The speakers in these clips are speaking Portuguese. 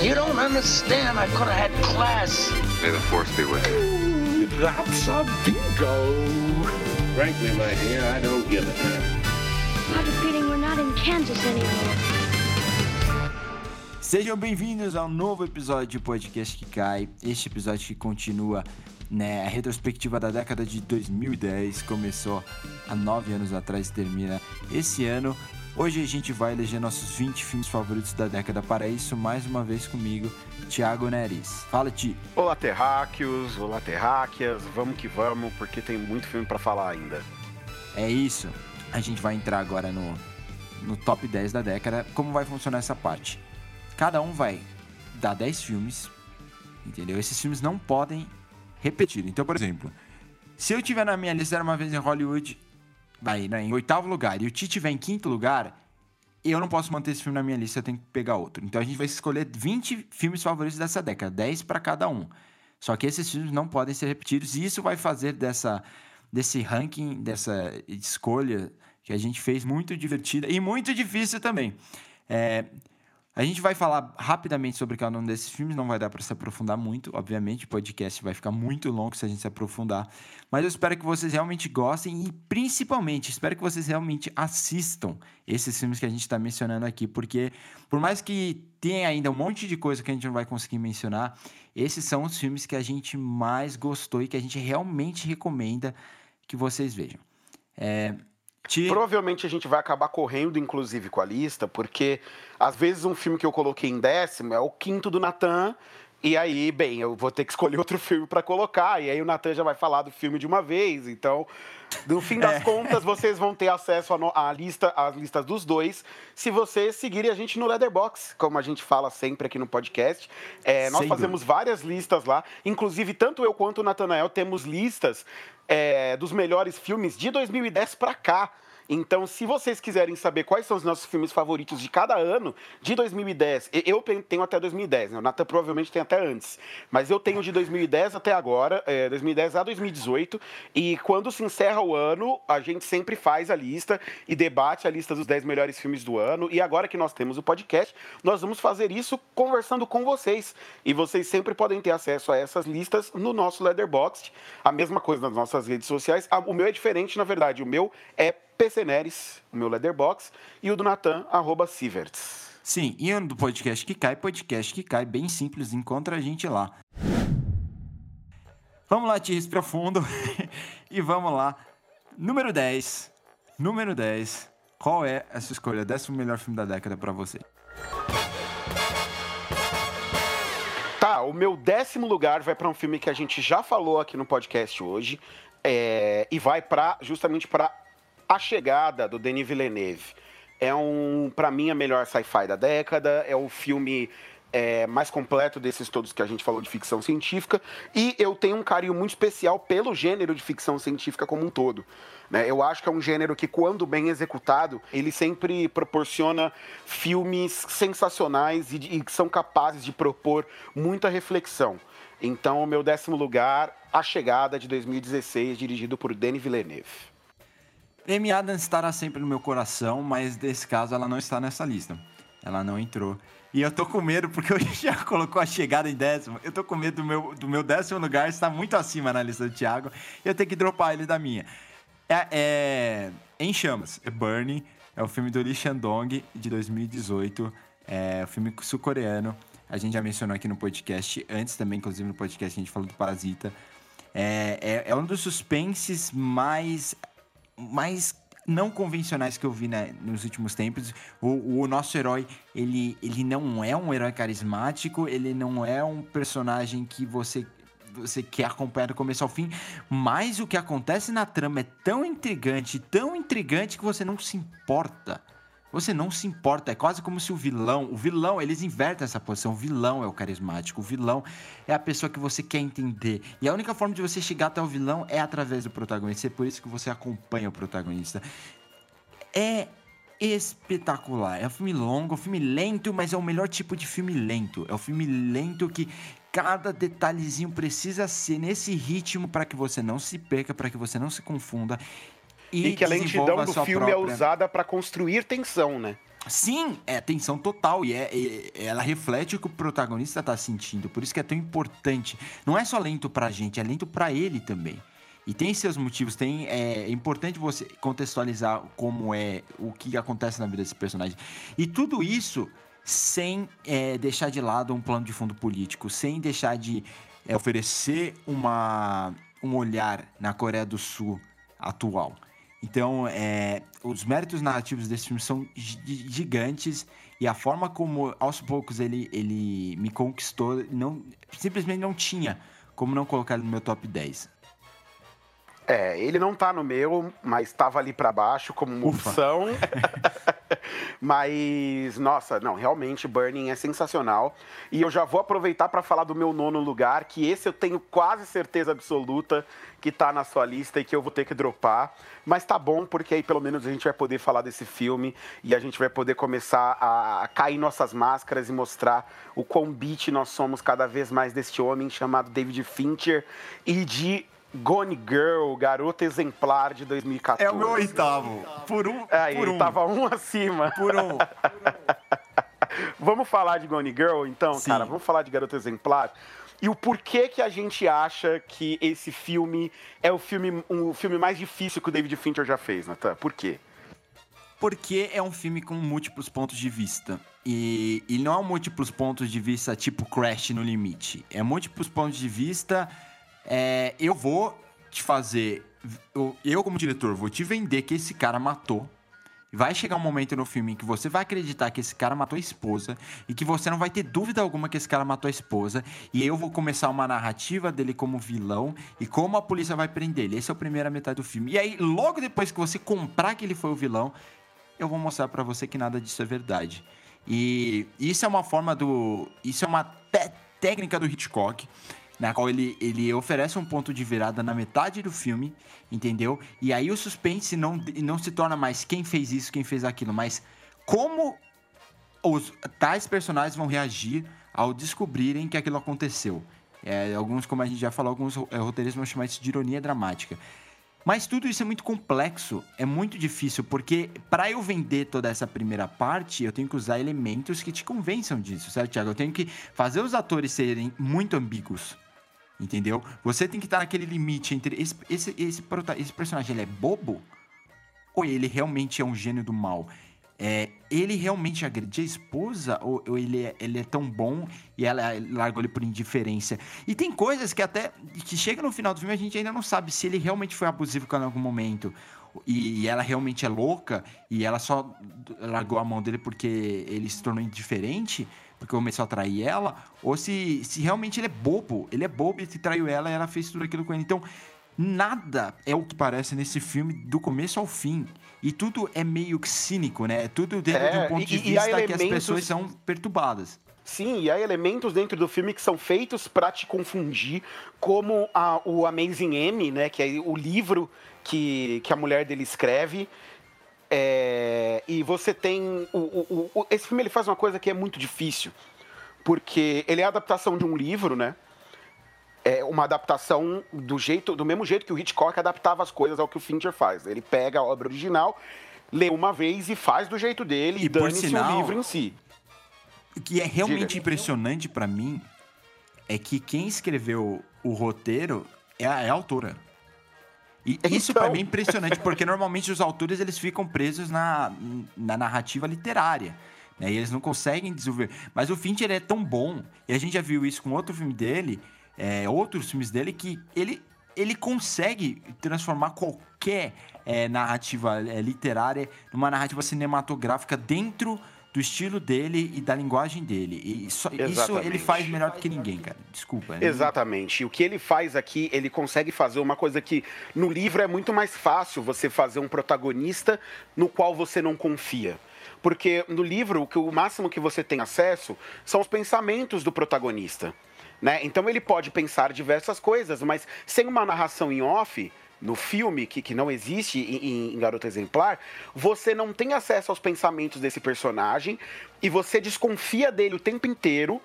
You don't understand. I could have had class. May the force be with you. That's a bingo. Frankly, my dear, I don't give a damn. I have a feeling we're not in Kansas anymore. Sejam bem-vindos ao novo episódio de Podcast que Cai. Este episódio que continua né, a retrospectiva da década de 2010. Começou há nove anos atrás e termina esse ano. Hoje a gente vai eleger nossos 20 filmes favoritos da década. Para isso, mais uma vez comigo, Thiago Neres. Fala, Ti. Olá, terráqueos, olá, terráqueas, vamos que vamos, porque tem muito filme pra falar ainda. É isso. A gente vai entrar agora no, no top 10 da década. Como vai funcionar essa parte? Cada um vai dar 10 filmes, entendeu? Esses filmes não podem repetir. Então, por exemplo, se eu tiver na minha lista uma vez em Hollywood, vai né, em oitavo lugar, e o Ti tiver em quinto lugar, eu não posso manter esse filme na minha lista, eu tenho que pegar outro. Então a gente vai escolher 20 filmes favoritos dessa década, 10 para cada um. Só que esses filmes não podem ser repetidos, e isso vai fazer dessa, desse ranking, dessa escolha que a gente fez muito divertida e muito difícil também. É, a gente vai falar rapidamente sobre cada um desses filmes, não vai dar para se aprofundar muito, obviamente, o podcast vai ficar muito longo se a gente se aprofundar, mas eu espero que vocês realmente gostem e principalmente espero que vocês realmente assistam esses filmes que a gente está mencionando aqui, porque por mais que tenha ainda um monte de coisa que a gente não vai conseguir mencionar, esses são os filmes que a gente mais gostou e que a gente realmente recomenda que vocês vejam. É, Ti- Provavelmente a gente vai acabar correndo, inclusive, com a lista, porque às vezes um filme que eu coloquei em décimo é o quinto do Natan. E aí, bem, eu vou ter que escolher outro filme para colocar. E aí o Natan já vai falar do filme de uma vez. Então, no fim das contas, vocês vão ter acesso à, lista, às listas dos dois, se vocês seguirem a gente no Leatherbox, como a gente fala sempre aqui no podcast. É, nós Sem fazemos várias listas lá. Inclusive, tanto eu quanto o Natanael temos listas é, dos melhores filmes de 2010 para cá. Então, se vocês quiserem saber quais são os nossos filmes favoritos de cada ano, de 2010, e- eu tenho até 2010, né? O Nathan provavelmente tem até antes. Mas eu tenho de 2010 até agora, é, 2010 a 2018. E quando se encerra o ano, a gente sempre faz a lista e debate a lista dos 10 melhores filmes do ano. E agora que nós temos o podcast, nós vamos fazer isso conversando com vocês. E vocês sempre podem ter acesso a essas listas no nosso Letterboxd. A mesma coisa nas nossas redes sociais. O meu é diferente, na verdade. O meu é PC Neres, meu Letterbox, e o do Natan, arroba Sieverts. Sim, e o do podcast que cai, podcast que cai, bem simples, encontra a gente lá. Vamos lá, Ti, respira fundo. e vamos lá. Número 10. Número 10. Qual é a sua escolha? Décimo melhor filme da década pra você. Tá, o meu décimo lugar vai para um filme que a gente já falou aqui no podcast hoje, é, e vai para justamente para A Chegada do Denis Villeneuve. É um, para mim, a melhor sci-fi da década. É o filme é, mais completo desses todos que a gente falou de ficção científica. E eu tenho um carinho muito especial pelo gênero de ficção científica como um todo. né? Eu acho que é um gênero que, quando bem executado, ele sempre proporciona filmes sensacionais e, e que são capazes de propor muita reflexão. Então, o meu décimo lugar, A Chegada de 2016, dirigido por Denis Villeneuve. Amy Adams estará sempre no meu coração, mas nesse caso ela não está nessa lista. Ela não entrou. E eu tô com medo, porque eu já colocou a chegada em décimo. Eu tô com medo do meu, do meu décimo lugar estar muito acima na lista do Thiago. Eu tenho que dropar ele da minha. É, é Em Chamas, é Burning. É o filme do Lee Shandong, de 2018. É o filme sul-coreano. A gente já mencionou aqui no podcast. Antes também, inclusive, no podcast a gente falou do Parasita. É, é, é um dos suspenses mais mais não convencionais que eu vi né, nos últimos tempos. O, o nosso herói, ele, ele não é um herói carismático, ele não é um personagem que você você quer acompanhar do começo ao fim, mas o que acontece na trama é tão intrigante, tão intrigante que você não se importa. Você não se importa, é quase como se o vilão, o vilão, eles invertem essa posição, o vilão é o carismático, o vilão é a pessoa que você quer entender. E a única forma de você chegar até o vilão é através do protagonista, é por isso que você acompanha o protagonista. É espetacular. É um filme longo, é um filme lento, mas é o melhor tipo de filme lento. É o filme lento que, cada detalhezinho precisa ser nesse ritmo para que você não se perca, para que você não se confunda. E, que a lentidão do filme própria... é usada para construir tensão, né? Sim, é tensão total e é, é, ela reflete o que o protagonista tá sentindo. Por isso que é tão importante. Não é só lento pra gente, é lento para ele também. E tem seus motivos, tem é, é, importante você contextualizar como é o que acontece na vida desse personagem. E tudo isso sem é, deixar de lado um plano de fundo político, sem deixar de é, oferecer uma, um olhar na Coreia do Sul atual. Então, é, os méritos narrativos desse filme são gigantes e a forma como, aos poucos, ele, ele me conquistou, não, simplesmente não tinha como não colocar ele no meu top 10. É, ele não tá no meu, mas estava ali para baixo como uma Ufa. opção. mas, nossa, não, realmente Burning é sensacional. E eu já vou aproveitar para falar do meu nono lugar, que esse eu tenho quase certeza absoluta que tá na sua lista e que eu vou ter que dropar. Mas tá bom, porque aí pelo menos a gente vai poder falar desse filme e a gente vai poder começar a cair nossas máscaras e mostrar o quão beat nós somos cada vez mais deste homem chamado David Fincher e de Gone Girl, Garota Exemplar de 2014. É o meu oitavo. Por um. É, por um. tava um acima. Por um. Vamos falar de Gone Girl, então, Sim. cara? Vamos falar de Garota Exemplar? E o porquê que a gente acha que esse filme é o filme, um, o filme mais difícil que o David Fincher já fez, Natan? Por quê? Porque é um filme com múltiplos pontos de vista. E, e não é um múltiplos pontos de vista tipo Crash no limite. É múltiplos pontos de vista é, eu vou te fazer. Eu, como diretor, vou te vender que esse cara matou. Vai chegar um momento no filme em que você vai acreditar que esse cara matou a esposa e que você não vai ter dúvida alguma que esse cara matou a esposa. E eu vou começar uma narrativa dele como vilão e como a polícia vai prender ele. Essa é a primeira metade do filme. E aí, logo depois que você comprar que ele foi o vilão, eu vou mostrar para você que nada disso é verdade. E isso é uma forma do. Isso é uma técnica do Hitchcock na qual ele, ele oferece um ponto de virada na metade do filme, entendeu? E aí o suspense não, não se torna mais quem fez isso, quem fez aquilo, mas como os tais personagens vão reagir ao descobrirem que aquilo aconteceu. É, alguns, como a gente já falou, alguns é, roteiristas vão chamar isso de ironia dramática. Mas tudo isso é muito complexo, é muito difícil, porque para eu vender toda essa primeira parte, eu tenho que usar elementos que te convençam disso, certo, Thiago? Eu tenho que fazer os atores serem muito ambíguos. Entendeu? Você tem que estar naquele limite entre esse, esse, esse, esse personagem ele é bobo ou ele realmente é um gênio do mal? É, ele realmente agrediu a esposa ou, ou, ele, é, ele é tão bom e ela largou ele por indiferença? E tem coisas que até que chega no final do filme a gente ainda não sabe se ele realmente foi abusivo em algum momento e, e ela realmente é louca e ela só largou a mão dele porque ele se tornou indiferente porque começou a trair ela, ou se, se realmente ele é bobo. Ele é bobo e se traiu ela e ela fez tudo aquilo com ele. Então, nada é o que parece nesse filme do começo ao fim. E tudo é meio que cínico, né? É tudo dentro é, de um ponto de vista elementos... que as pessoas são perturbadas. Sim, e há elementos dentro do filme que são feitos para te confundir, como a, o Amazing M, né, que é o livro que, que a mulher dele escreve, é, e você tem. O, o, o, esse filme ele faz uma coisa que é muito difícil, porque ele é a adaptação de um livro, né? É uma adaptação do jeito, do mesmo jeito que o Hitchcock adaptava as coisas ao que o Fincher faz. Ele pega a obra original, lê uma vez e faz do jeito dele e, dane-se o livro em si. O que é realmente Diga. impressionante para mim é que quem escreveu o roteiro é a, é a autora. E isso então... para mim é impressionante, porque normalmente os autores eles ficam presos na, na narrativa literária. Né? E eles não conseguem desenvolver. Mas o Fincher é tão bom, e a gente já viu isso com outro filme dele, é, outros filmes dele, que ele, ele consegue transformar qualquer é, narrativa é, literária numa narrativa cinematográfica dentro do estilo dele e da linguagem dele. E isso, isso ele faz melhor do que ninguém, cara. Desculpa. Né? Exatamente. E o que ele faz aqui, ele consegue fazer uma coisa que no livro é muito mais fácil você fazer um protagonista no qual você não confia. Porque no livro, o, que, o máximo que você tem acesso são os pensamentos do protagonista. Né? Então ele pode pensar diversas coisas, mas sem uma narração em off, no filme, que, que não existe em, em Garota Exemplar, você não tem acesso aos pensamentos desse personagem e você desconfia dele o tempo inteiro.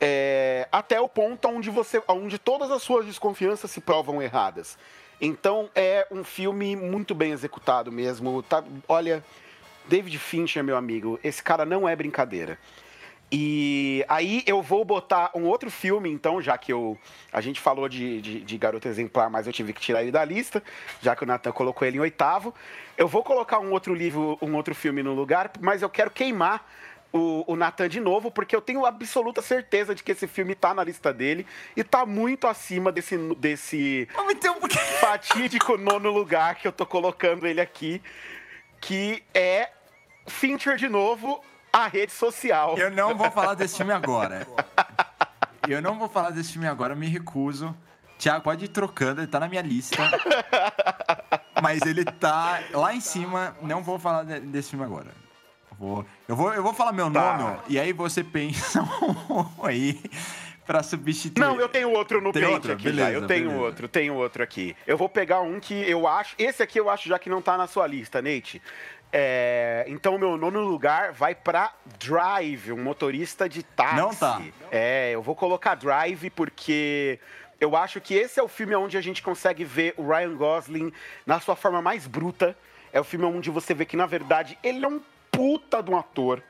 é, até o ponto onde você, onde todas as suas desconfianças se provam erradas. Então é um filme muito bem executado mesmo. Tá, olha, David Fincher, meu amigo, esse cara não é brincadeira. E aí eu vou botar um outro filme, então, já que eu, a gente falou de, de, de Garoto Exemplar, mas eu tive que tirar ele da lista, já que o Nathan colocou ele em oitavo. Eu vou colocar um outro livro, um outro filme no lugar, mas eu quero queimar o, o Nathan de novo, porque eu tenho absoluta certeza de que esse filme tá na lista dele e tá muito acima desse, desse Então, por que- fatídico nono lugar que eu tô colocando ele aqui, que é Fincher de novo, a rede social. Eu não vou falar desse filme agora. Eu não vou falar desse filme agora, eu me recuso. Tiago, pode ir trocando, ele tá na minha lista. Mas ele tá lá em cima, não vou falar de- desse filme agora. Eu vou, eu vou, eu vou falar meu Tá. nono, e aí você pensa um aí pra substituir. Não, eu tenho outro no Tem outro? aqui já. Beleza, Eu tenho beleza. outro, tenho outro aqui. Eu vou pegar um que eu acho. Esse aqui eu acho já que não tá na sua lista, Nate. É, então, meu nono lugar vai pra Drive, um motorista de táxi. Não tá. É, eu vou colocar Drive porque eu acho que esse é o filme onde a gente consegue ver o Ryan Gosling na sua forma mais bruta. É o filme onde você vê que, na verdade, ele é um puta de um ator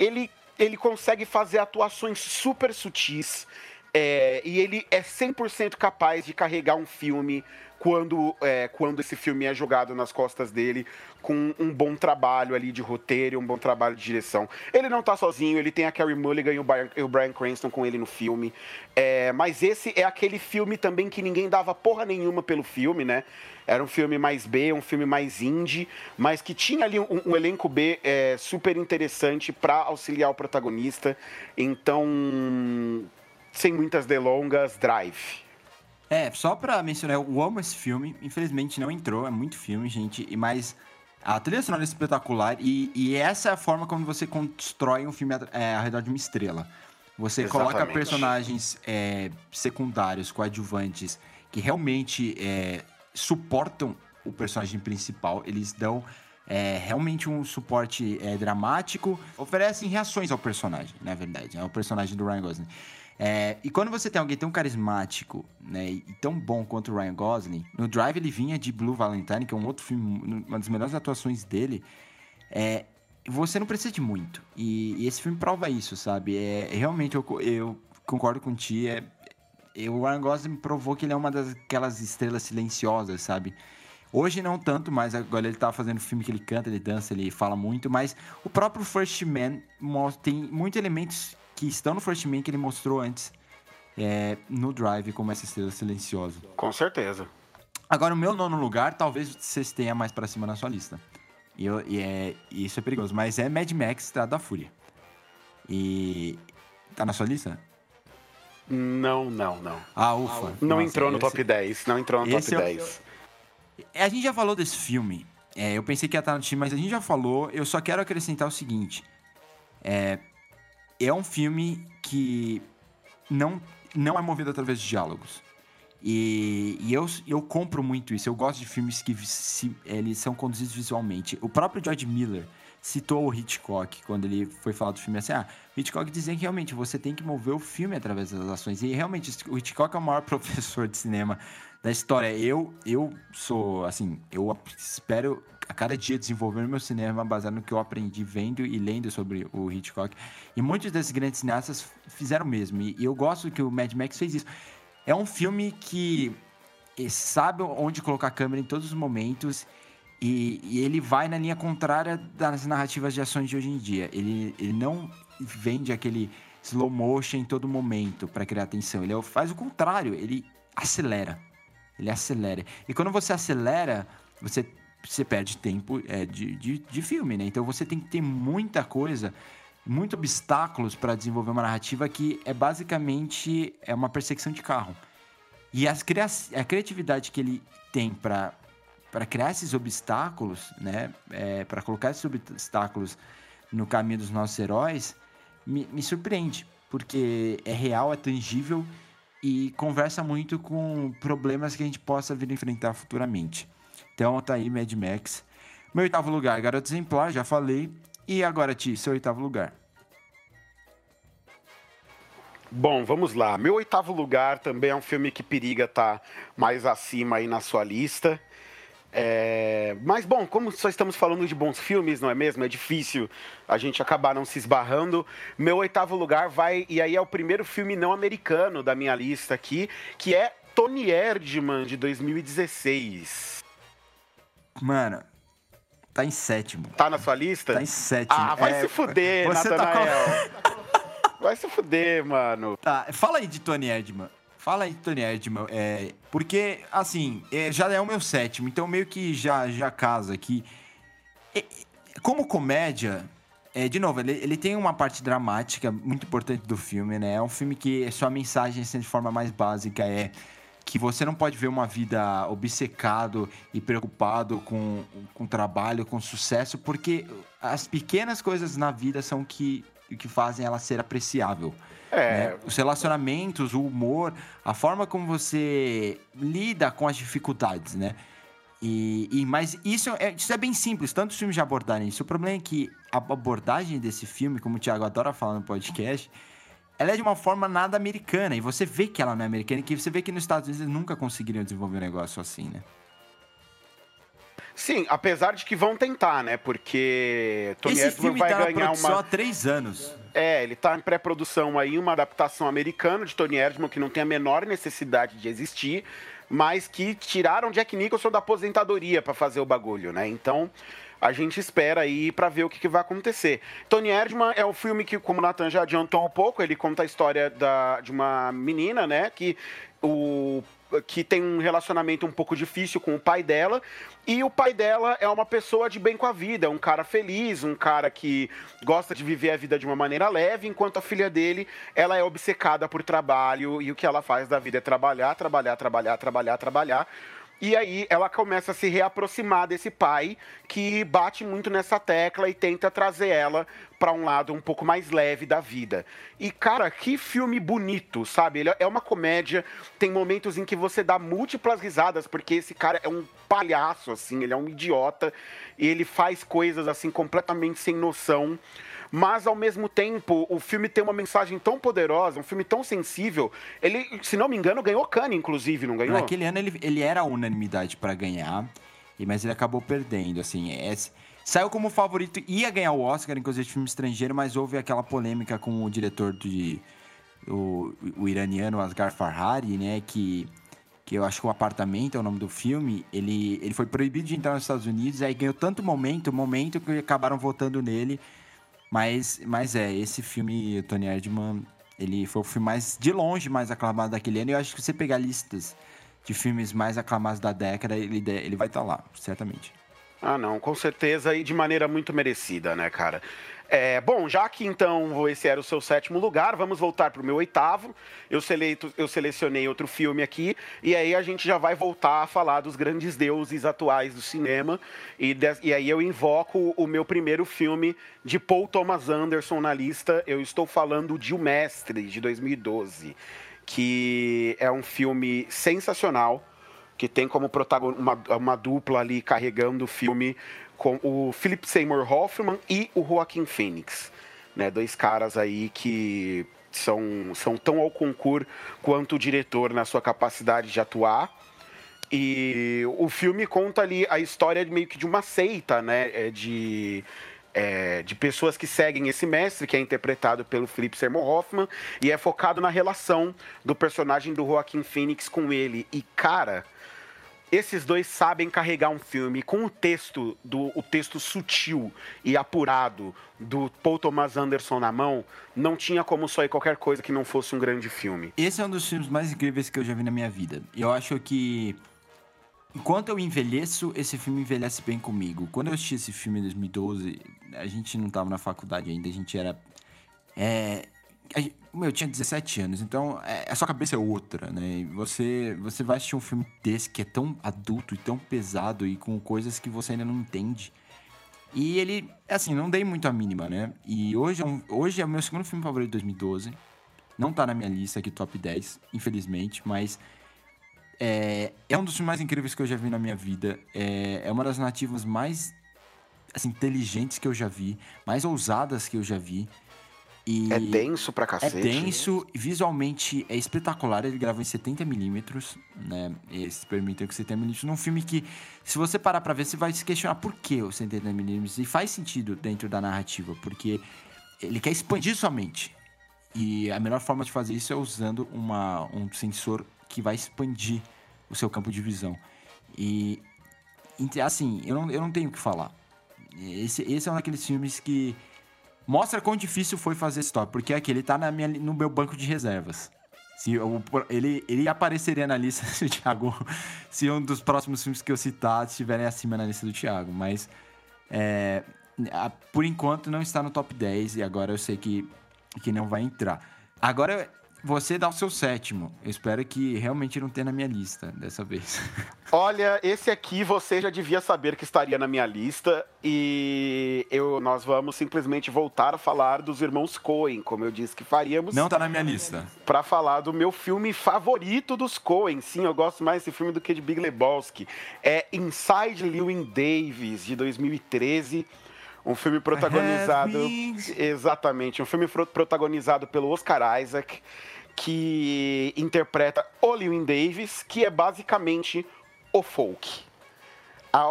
ele, ele consegue fazer atuações super sutis é, e ele é 100% capaz de carregar um filme quando, é, quando esse filme é jogado nas costas dele com um bom trabalho ali de roteiro, um bom trabalho de direção. Ele não tá sozinho, ele tem a Carrie Mulligan e o Brian, e o Bryan Cranston com ele no filme. É, mas esse é aquele filme também que ninguém dava porra nenhuma pelo filme, né? Era um filme mais B, um filme mais indie, mas que tinha ali um, um elenco B é, super interessante para auxiliar o protagonista. Então, sem muitas delongas, Drive. É, só pra mencionar, eu amo esse filme. Infelizmente não entrou, é muito filme, gente. e Mas a trilha sonora é espetacular e, e essa é a forma como você constrói um filme é, ao redor de uma estrela. Você coloca Exatamente. personagens é, secundários, coadjuvantes, que realmente é, suportam o personagem principal. Eles dão é, realmente um suporte é, dramático, oferecem reações ao personagem, na verdade, ao personagem do Ryan Gosling. É, e quando você tem alguém tão carismático né, e tão bom quanto o Ryan Gosling, no Drive ele vinha de Blue Valentine, que é um outro filme, uma das melhores atuações dele. É, você não precisa de muito. E, e esse filme prova isso, sabe? É, realmente eu, eu concordo com ti. É, é, o Ryan Gosling provou que ele é uma daquelas estrelas silenciosas, sabe? Hoje não tanto, mas agora ele tá fazendo filme que ele canta, ele dança, ele fala muito, mas o próprio First Man tem muitos elementos que estão no First Man que ele mostrou antes é, no Drive como essa estrela silenciosa. Com certeza. Agora, o meu nono lugar, talvez vocês tenham mais pra cima na sua lista. E, eu- e é, isso é perigoso, mas é Mad Max Estrada da Fúria. E. Tá na sua lista? Não, não, não. Ah, ufa. Não Nossa, entrou no esse- top 10. Não entrou no top esse é o- 10. É, A gente já falou desse filme. É, eu pensei que ia estar no time, mas a gente já falou. Eu só quero acrescentar o seguinte. É, é um filme que não, não é movido através de diálogos. E, e eu, eu compro muito isso. Eu gosto de filmes que se- eles são conduzidos visualmente. O próprio George Miller citou o Hitchcock quando ele foi falar do filme assim, ah, Hitchcock dizia que realmente você tem que mover o filme através das ações. E realmente, o Hitchcock é o maior professor de cinema da história. Eu, eu sou, assim, eu espero a cada dia desenvolver meu cinema baseado no que eu aprendi vendo e lendo sobre o Hitchcock. E muitos desses grandes cineastas fizeram mesmo. E, eu gosto que o Mad Max fez isso. É um filme que eh, sabe onde colocar a câmera em todos os momentos e, e ele vai na linha contrária das narrativas de ações de hoje em dia. Ele, ele não vende aquele slow motion em todo momento para criar atenção. Ele faz o contrário, ele acelera. Ele acelera. E quando você acelera, você, você perde tempo é, de, de, de filme, né? Então você tem que ter muita coisa, muitos obstáculos para desenvolver uma narrativa que é basicamente é uma perseguição de carro. E as cria- a criatividade que ele tem para para criar esses obstáculos, né, é, para colocar esses obstáculos no caminho dos nossos heróis, me, me surpreende, porque é real, é tangível e conversa muito com problemas que a gente possa vir enfrentar futuramente. Então tá aí Mad Max. Meu oitavo lugar, Garoto Exemplar, já falei. E agora, Ti, seu oitavo lugar. Bom, vamos lá. Meu oitavo lugar também é um filme que periga estar mais acima aí na sua lista. É... Mas, bom, como só estamos falando de bons filmes, não é mesmo? É difícil a gente acabar não se esbarrando. Meu oitavo lugar vai. E aí é o primeiro filme não americano da minha lista aqui, que é Tony Erdman, de 2016. Mano, tá em sétimo. Tá na sua lista? Tá em sétimo. Ah, vai É, se fuder, você tá Natanael. Vai se fuder, mano. Tá, fala aí de Tony Erdman. Fala aí Tony Erdman. É, porque, assim, é, já é o meu sétimo, então meio que já, já casa aqui. É, como comédia, é, de novo, ele, ele tem uma parte dramática muito importante do filme, né? É um filme que sua mensagem, assim, de forma mais básica, é que você não pode ver uma vida obcecado e preocupado com, com trabalho, com sucesso, porque as pequenas coisas na vida são que, que fazem ela ser apreciável. É. né? Os relacionamentos, o humor, a forma como você lida com as dificuldades, né? E, e- mas isso é, isso é bem simples, tantos filmes já abordaram isso. O problema é que a abordagem desse filme, como o Thiago adora falar no podcast, ela é de uma forma nada americana. E você vê que ela não é americana, e que você vê que nos Estados Unidos eles nunca conseguiriam desenvolver um negócio assim, né? Sim, apesar de que vão tentar, né? Porque Tony Esse filme vai tá ganhar uma. três anos. É, ele tá em pré-produção aí, uma adaptação americana de Tony Erdman que não tem a menor necessidade de existir, mas que tiraram Jack Nicholson da aposentadoria pra fazer o bagulho, né? Então, a gente espera aí pra ver o que, que vai acontecer. Tony Erdman é um filme que, como o Nathan já adiantou um pouco, ele conta a história da, de uma menina, né? Que o que tem um relacionamento um pouco difícil com o pai dela, e o pai dela é uma pessoa de bem com a vida, é um cara feliz, um cara que gosta de viver a vida de uma maneira leve, enquanto a filha dele, ela é obcecada por trabalho, e o que ela faz da vida é trabalhar, trabalhar, trabalhar, trabalhar, trabalhar. E aí ela começa a se reaproximar desse pai que bate muito nessa tecla e tenta trazer ela para um lado um pouco mais leve da vida. E cara, que filme bonito, sabe? Ele é uma comédia, tem momentos em que você dá múltiplas risadas porque esse cara é um palhaço assim, ele é um idiota e ele faz coisas assim completamente sem noção. Mas ao mesmo tempo, o filme tem uma mensagem tão poderosa, um filme tão sensível. Ele, se não me engano, ganhou Cannes, inclusive, não ganhou? Naquele ano ele, ele era a unanimidade pra ganhar, mas ele acabou perdendo, assim. é- saiu como favorito, ia ganhar o Oscar, inclusive de filme estrangeiro, mas houve aquela polêmica com o diretor de o, o iraniano Asghar Farhadi, né, que que eu acho que o apartamento é o nome do filme, ele, ele foi proibido de entrar nos Estados Unidos, aí ganhou tanto momento, momento que acabaram votando nele. Mas, mas é, esse filme, Tony Erdman, ele foi o filme mais, de longe, mais aclamado daquele ano. E eu acho que se você pegar listas de filmes mais aclamados da década, ele, ele vai estar lá, certamente. Ah, não, com certeza e de maneira muito merecida, né, cara? É, bom, já que então esse era o seu sétimo lugar, vamos voltar para o meu oitavo. Eu, seleito, eu selecionei outro filme aqui, e aí a gente já vai voltar a falar dos grandes deuses atuais do cinema. E, des- e aí eu invoco o meu primeiro filme de Paul Thomas Anderson na lista. Eu estou falando de O Mestre, de 2012, que é um filme sensacional que tem como protagonista uma, uma dupla ali carregando o filme com o Philip Seymour Hoffman e o Joaquin Phoenix, né? Dois caras aí que são, são tão ao concurso quanto o diretor na sua capacidade de atuar. E o filme conta ali a história meio que de uma seita, né? é, De, é, de pessoas que seguem esse mestre, que é interpretado pelo Philip Seymour Hoffman, e é focado na relação do personagem do Joaquin Phoenix com ele. E, cara, esses dois sabem carregar um filme com o texto do o texto sutil e apurado do Paul Thomas Anderson na mão, não tinha como sair qualquer coisa que não fosse um grande filme. Esse é um dos filmes mais incríveis que eu já vi na minha vida. E eu acho que. Enquanto eu envelheço, esse filme envelhece bem comigo. Quando eu assisti esse filme em 2012, a gente não tava na faculdade ainda, a gente era. É. Meu, eu tinha 17 anos, então é, a sua cabeça é outra, né? E você, você vai assistir um filme desse que é tão adulto e tão pesado e com coisas que você ainda não entende. E ele, assim, não dei muito a mínima, né? E hoje é, um- hoje é o meu segundo filme favorito de 2012. Não tá na minha lista aqui, top 10, infelizmente, mas é, é um dos filmes mais incríveis que eu já vi na minha vida. É, é uma das narrativas mais assim, inteligentes que eu já vi, mais ousadas que eu já vi. E É denso pra é cacete. denso, visualmente é espetacular. Ele gravou em 70mm, né? Eles permitem que 70mm num filme que, se você parar pra ver, você vai se questionar por que o 70mm. E faz sentido dentro da narrativa, porque ele quer expandir sua mente. E a melhor forma de fazer isso é usando uma, um sensor que vai expandir o seu campo de visão. E, assim, eu não, eu não tenho o que falar. Esse, esse é um daqueles filmes que mostra quão difícil foi fazer stop, porque aqui ele tá na minha, no meu banco de reservas. Se eu- ele, ele apareceria na lista se o Thiago. Se um dos próximos filmes que eu citar estiverem acima na lista do Thiago. Mas é, por enquanto não está no top 10 e agora eu sei que, que não vai entrar. Agora você dá o seu sétimo. Eu espero que realmente não tenha na minha lista dessa vez. Olha, esse aqui você já devia saber que estaria na minha lista e eu, nós vamos simplesmente voltar a falar dos irmãos Coen, como eu disse que faríamos, Não tá na minha lista. pra falar do meu filme favorito dos Coen. Sim, eu gosto mais desse filme do que de Big Lebowski. É Inside Llewyn Davis, de 2013. Um filme protagonizado. Exatamente, um filme protagonizado pelo Oscar Isaac, que interpreta o Llewyn Davis, que é basicamente o folk.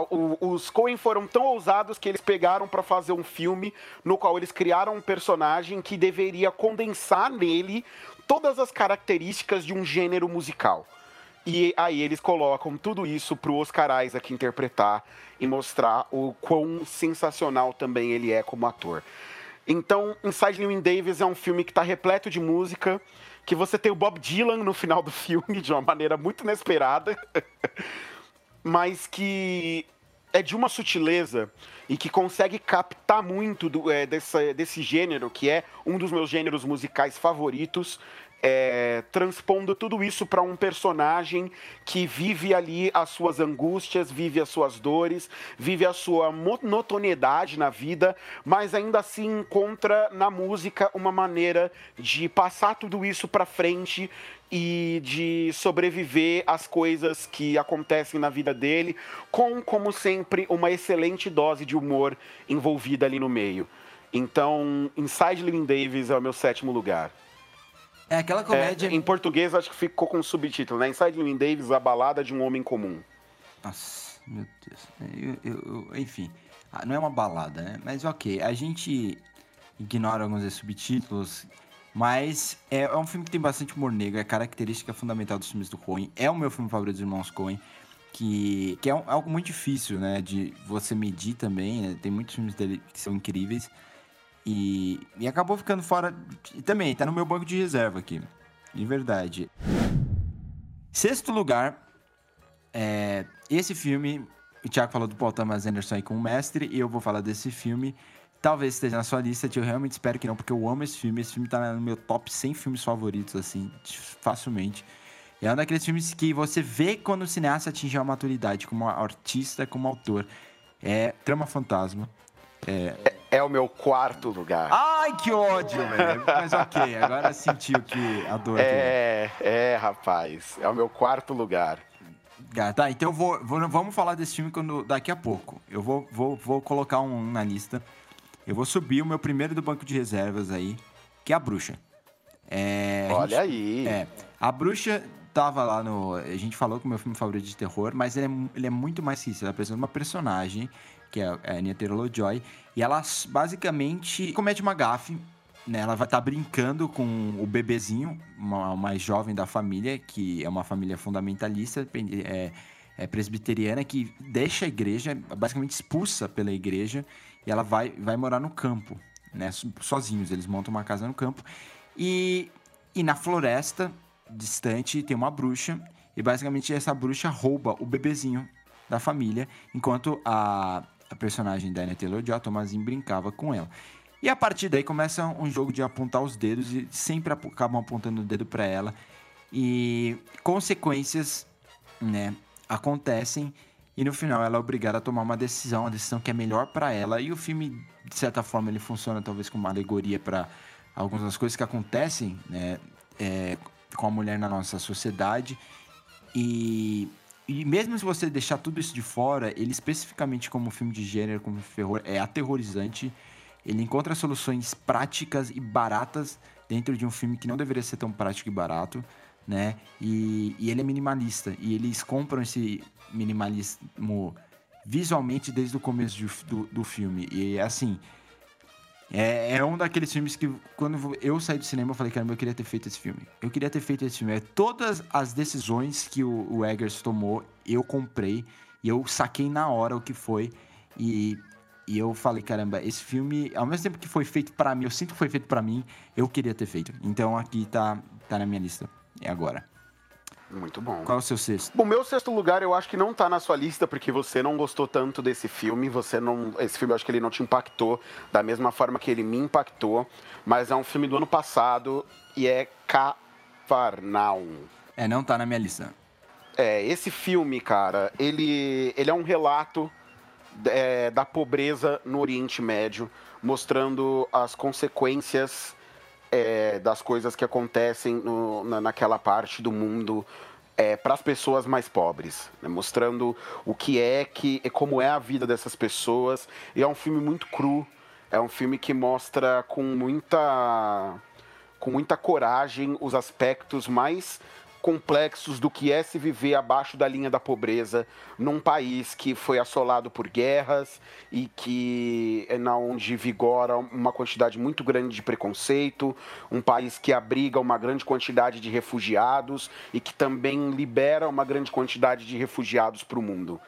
O- os Coen foram tão ousados que eles pegaram para fazer um filme no qual eles criaram um personagem que deveria condensar nele todas as características de um gênero musical. E aí eles colocam tudo isso pro Oscar Isaac interpretar e mostrar o quão sensacional também ele é como ator. Então, Inside Llewyn Davis é um filme que está repleto de música, que você tem o Bob Dylan no final do filme de uma maneira muito inesperada. mas que é de uma sutileza e que consegue captar muito do, é, dessa- desse gênero, que é um dos meus gêneros musicais favoritos, é, transpondo tudo isso para um personagem que vive ali as suas angústias, vive as suas dores, vive a sua monotonidade na vida, mas ainda assim encontra na música uma maneira de passar tudo isso para frente e de sobreviver às coisas que acontecem na vida dele, com, como sempre, uma excelente dose de humor envolvida ali no meio. Então, Inside Llewyn Davis é o meu sétimo lugar. É aquela É, comédia. em português, acho que ficou com um subtítulo, né? Inside Llewyn Davis, a balada de um homem comum. Nossa, meu Deus. Eu- eu- eu- enfim, ah, não é uma balada, né? Mas ok, a gente ignora alguns desses subtítulos, mas é, é um filme que tem bastante humor negro, é característica fundamental dos filmes do Coen. É o meu filme favorito dos irmãos Coen, que, que é um- algo muito difícil, né? De você medir também, né? Tem muitos filmes dele que são incríveis. E, e acabou ficando fora. E também, tá no meu banco de reserva aqui. De verdade. Sexto lugar, é, esse filme, o Thiago falou do Paul Thomas Anderson aí com o mestre, e eu vou falar desse filme. Talvez esteja na sua lista, eu realmente espero que não, porque eu amo esse filme. Esse filme tá no meu top 100 filmes favoritos, assim, facilmente. É um daqueles filmes que você vê quando o cineasta atinge a maturidade, como artista, como autor. É Trama Fantasma. É o meu quarto lugar. Ai, que ódio, velho. Mas ok, agora sentiu que a dor aqui. É, é, rapaz. É o meu quarto lugar. Ah, Tá, então eu vou, vou- vamos falar desse filme quando, daqui a pouco. Eu vou, vou, vou colocar um na lista. Eu vou subir o meu primeiro do banco de reservas aí, que é a Bruxa. É, a Olha gente- aí. É, a Bruxa tava lá no... A gente falou que é o meu filme favorito de terror, mas ele é, ele é muito mais que isso. Ele apresenta uma personagem, que é a Anya Taylor-Joy, e ela basicamente comete uma gafe, né? Ela vai estar brincando com o bebezinho, o mais jovem da família, que é uma família fundamentalista, é, é presbiteriana, que deixa a igreja, basicamente expulsa pela igreja, e ela vai, vai morar no campo, né? so- Sozinhos, eles montam uma casa no campo. E, e na floresta distante tem uma bruxa, e basicamente essa bruxa rouba o bebezinho da família, enquanto a, a personagem da Anya Taylor-Joy, brincava com ela. E a partir daí começa um jogo de apontar os dedos e sempre acabam apontando o dedo para ela. E consequências, né, acontecem e no final ela é obrigada a tomar uma decisão, uma decisão que é melhor para ela. E o filme, de certa forma, ele funciona talvez como uma alegoria para algumas das coisas que acontecem, né, é, com a mulher na nossa sociedade. E, e mesmo se você deixar tudo isso de fora, ele especificamente como filme de gênero, como terror, é aterrorizante. ele encontra soluções práticas e baratas dentro de um filme que não deveria ser tão prático e barato, né? E, e ele é minimalista. E eles compram esse minimalismo visualmente desde o começo de- do, do filme. E assim. É, é um daqueles filmes que, quando eu saí do cinema, eu falei, caramba, eu queria ter feito esse filme. Eu queria ter feito esse filme. É, todas as decisões que o, o Eggers tomou, eu comprei. E eu saquei na hora o que foi. E, e eu falei, caramba, esse filme, ao mesmo tempo que foi feito pra mim, eu sinto que foi feito pra mim, eu queria ter feito. Então aqui tá, tá na minha lista. É agora. Muito bom. Qual é o seu sexto? Bom, meu sexto lugar eu acho que não tá na sua lista porque você não gostou tanto desse filme. Você não, esse filme eu acho que ele não te impactou da mesma forma que ele me impactou. Mas é um filme do ano passado e é Cafarnaum. É, não tá na minha lista. É, esse filme, cara, ele, ele é um relato é, da pobreza no Oriente Médio, mostrando as consequências é, das coisas que acontecem no- na, naquela parte do mundo para as pessoas mais pobres, né? mostrando o que é que como é a vida dessas pessoas. E é um filme muito cru, é um filme que mostra com muita com muita coragem os aspectos mais complexos do que é se viver abaixo da linha da pobreza num país que foi assolado por guerras e que é na onde vigora uma quantidade muito grande de preconceito, um país que abriga uma grande quantidade de refugiados e que também libera uma grande quantidade de refugiados para o mundo.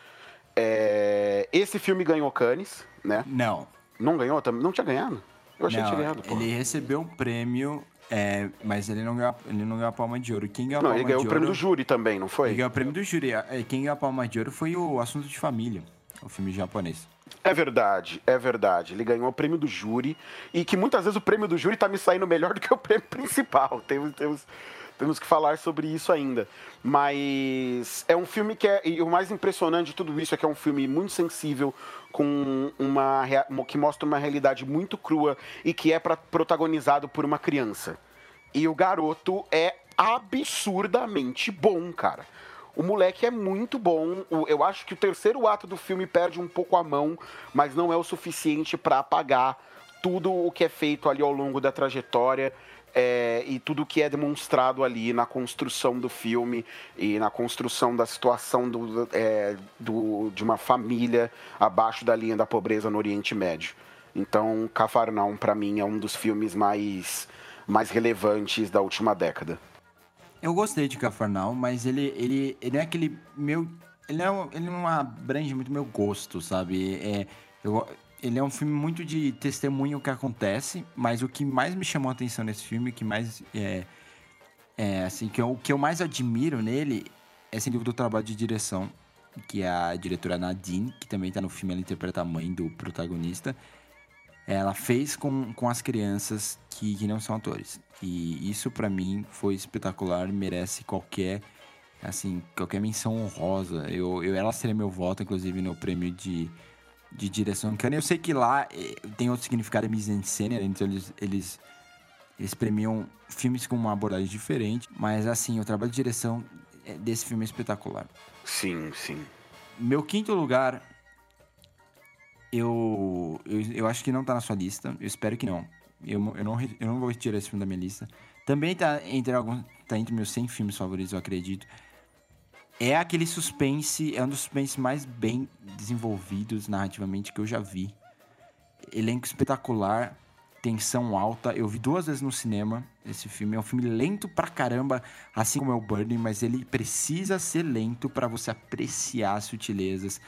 É, Esse filme ganhou Cannes, né? Não. Não ganhou? também? Não tinha ganhado? Eu achei que não, tinha ganhado. pô. ele recebeu um prêmio, é, mas ele não, ganhou, ele não ganhou a palma de ouro. Quem ganhou a Não, palma ele ganhou de o prêmio ouro, do júri também, não foi? Ele ganhou o prêmio do júri. É, Quem ganhou a palma de ouro foi o Assunto de Família, o filme japonês. É verdade, é verdade. Ele ganhou o prêmio do júri e que muitas vezes o prêmio do júri tá me saindo melhor do que o prêmio principal. Temos, temos, temos que falar sobre isso ainda. Mas é um filme que é. E o mais impressionante de tudo isso é que é um filme muito sensível, com uma que mostra uma realidade muito crua e que é pra, protagonizado por uma criança. E o garoto é absurdamente bom, cara. O moleque é muito bom. Eu acho que o terceiro ato do filme perde um pouco a mão, mas não é o suficiente para apagar tudo o que é feito ali ao longo da trajetória é, e tudo que é demonstrado ali na construção do filme e na construção da situação do, é, do- de uma família abaixo da linha da pobreza no Oriente Médio. Então, Cafarnaum, para mim, é um dos filmes mais, mais relevantes da última década. Eu gostei de Cafarnaum, mas ele, ele, ele é aquele meu. Ele, é, ele não abrange muito meu gosto, sabe? É, eu, ele é um filme muito de testemunho o que acontece, mas o que mais me chamou a atenção nesse filme, que mais. É, é, assim, que eu, o que eu mais admiro nele é sem dúvida o trabalho de direção, que é a diretora Nadine, que também tá no filme, ela interpreta a mãe do protagonista. Ela fez com, com as crianças que, que não são atores. E isso pra mim foi espetacular, merece qualquer assim, qualquer menção honrosa. Eu, eu ela seria meu voto inclusive no prêmio de de direção Cannes. Eu sei que lá eh, tem outro significado mise en scène, então eles, eles eles premiam filmes com uma abordagem diferente, mas assim, o trabalho de direção eh, desse filme é espetacular. Sim, sim. Meu quinto lugar, eu, eu, eu acho que não tá na sua lista. Eu espero que não. Eu, eu, não, eu não vou tirar esse filme da minha lista. Também tá entre alguns. Tá entre meus 100 filmes favoritos, eu acredito. É aquele suspense, é um dos suspense mais bem desenvolvidos narrativamente que eu já vi. Elenco espetacular, tensão alta. Eu vi duas vezes no cinema esse filme. É um filme lento pra caramba, assim como é o Burning, mas ele precisa ser lento pra você apreciar as sutilezas.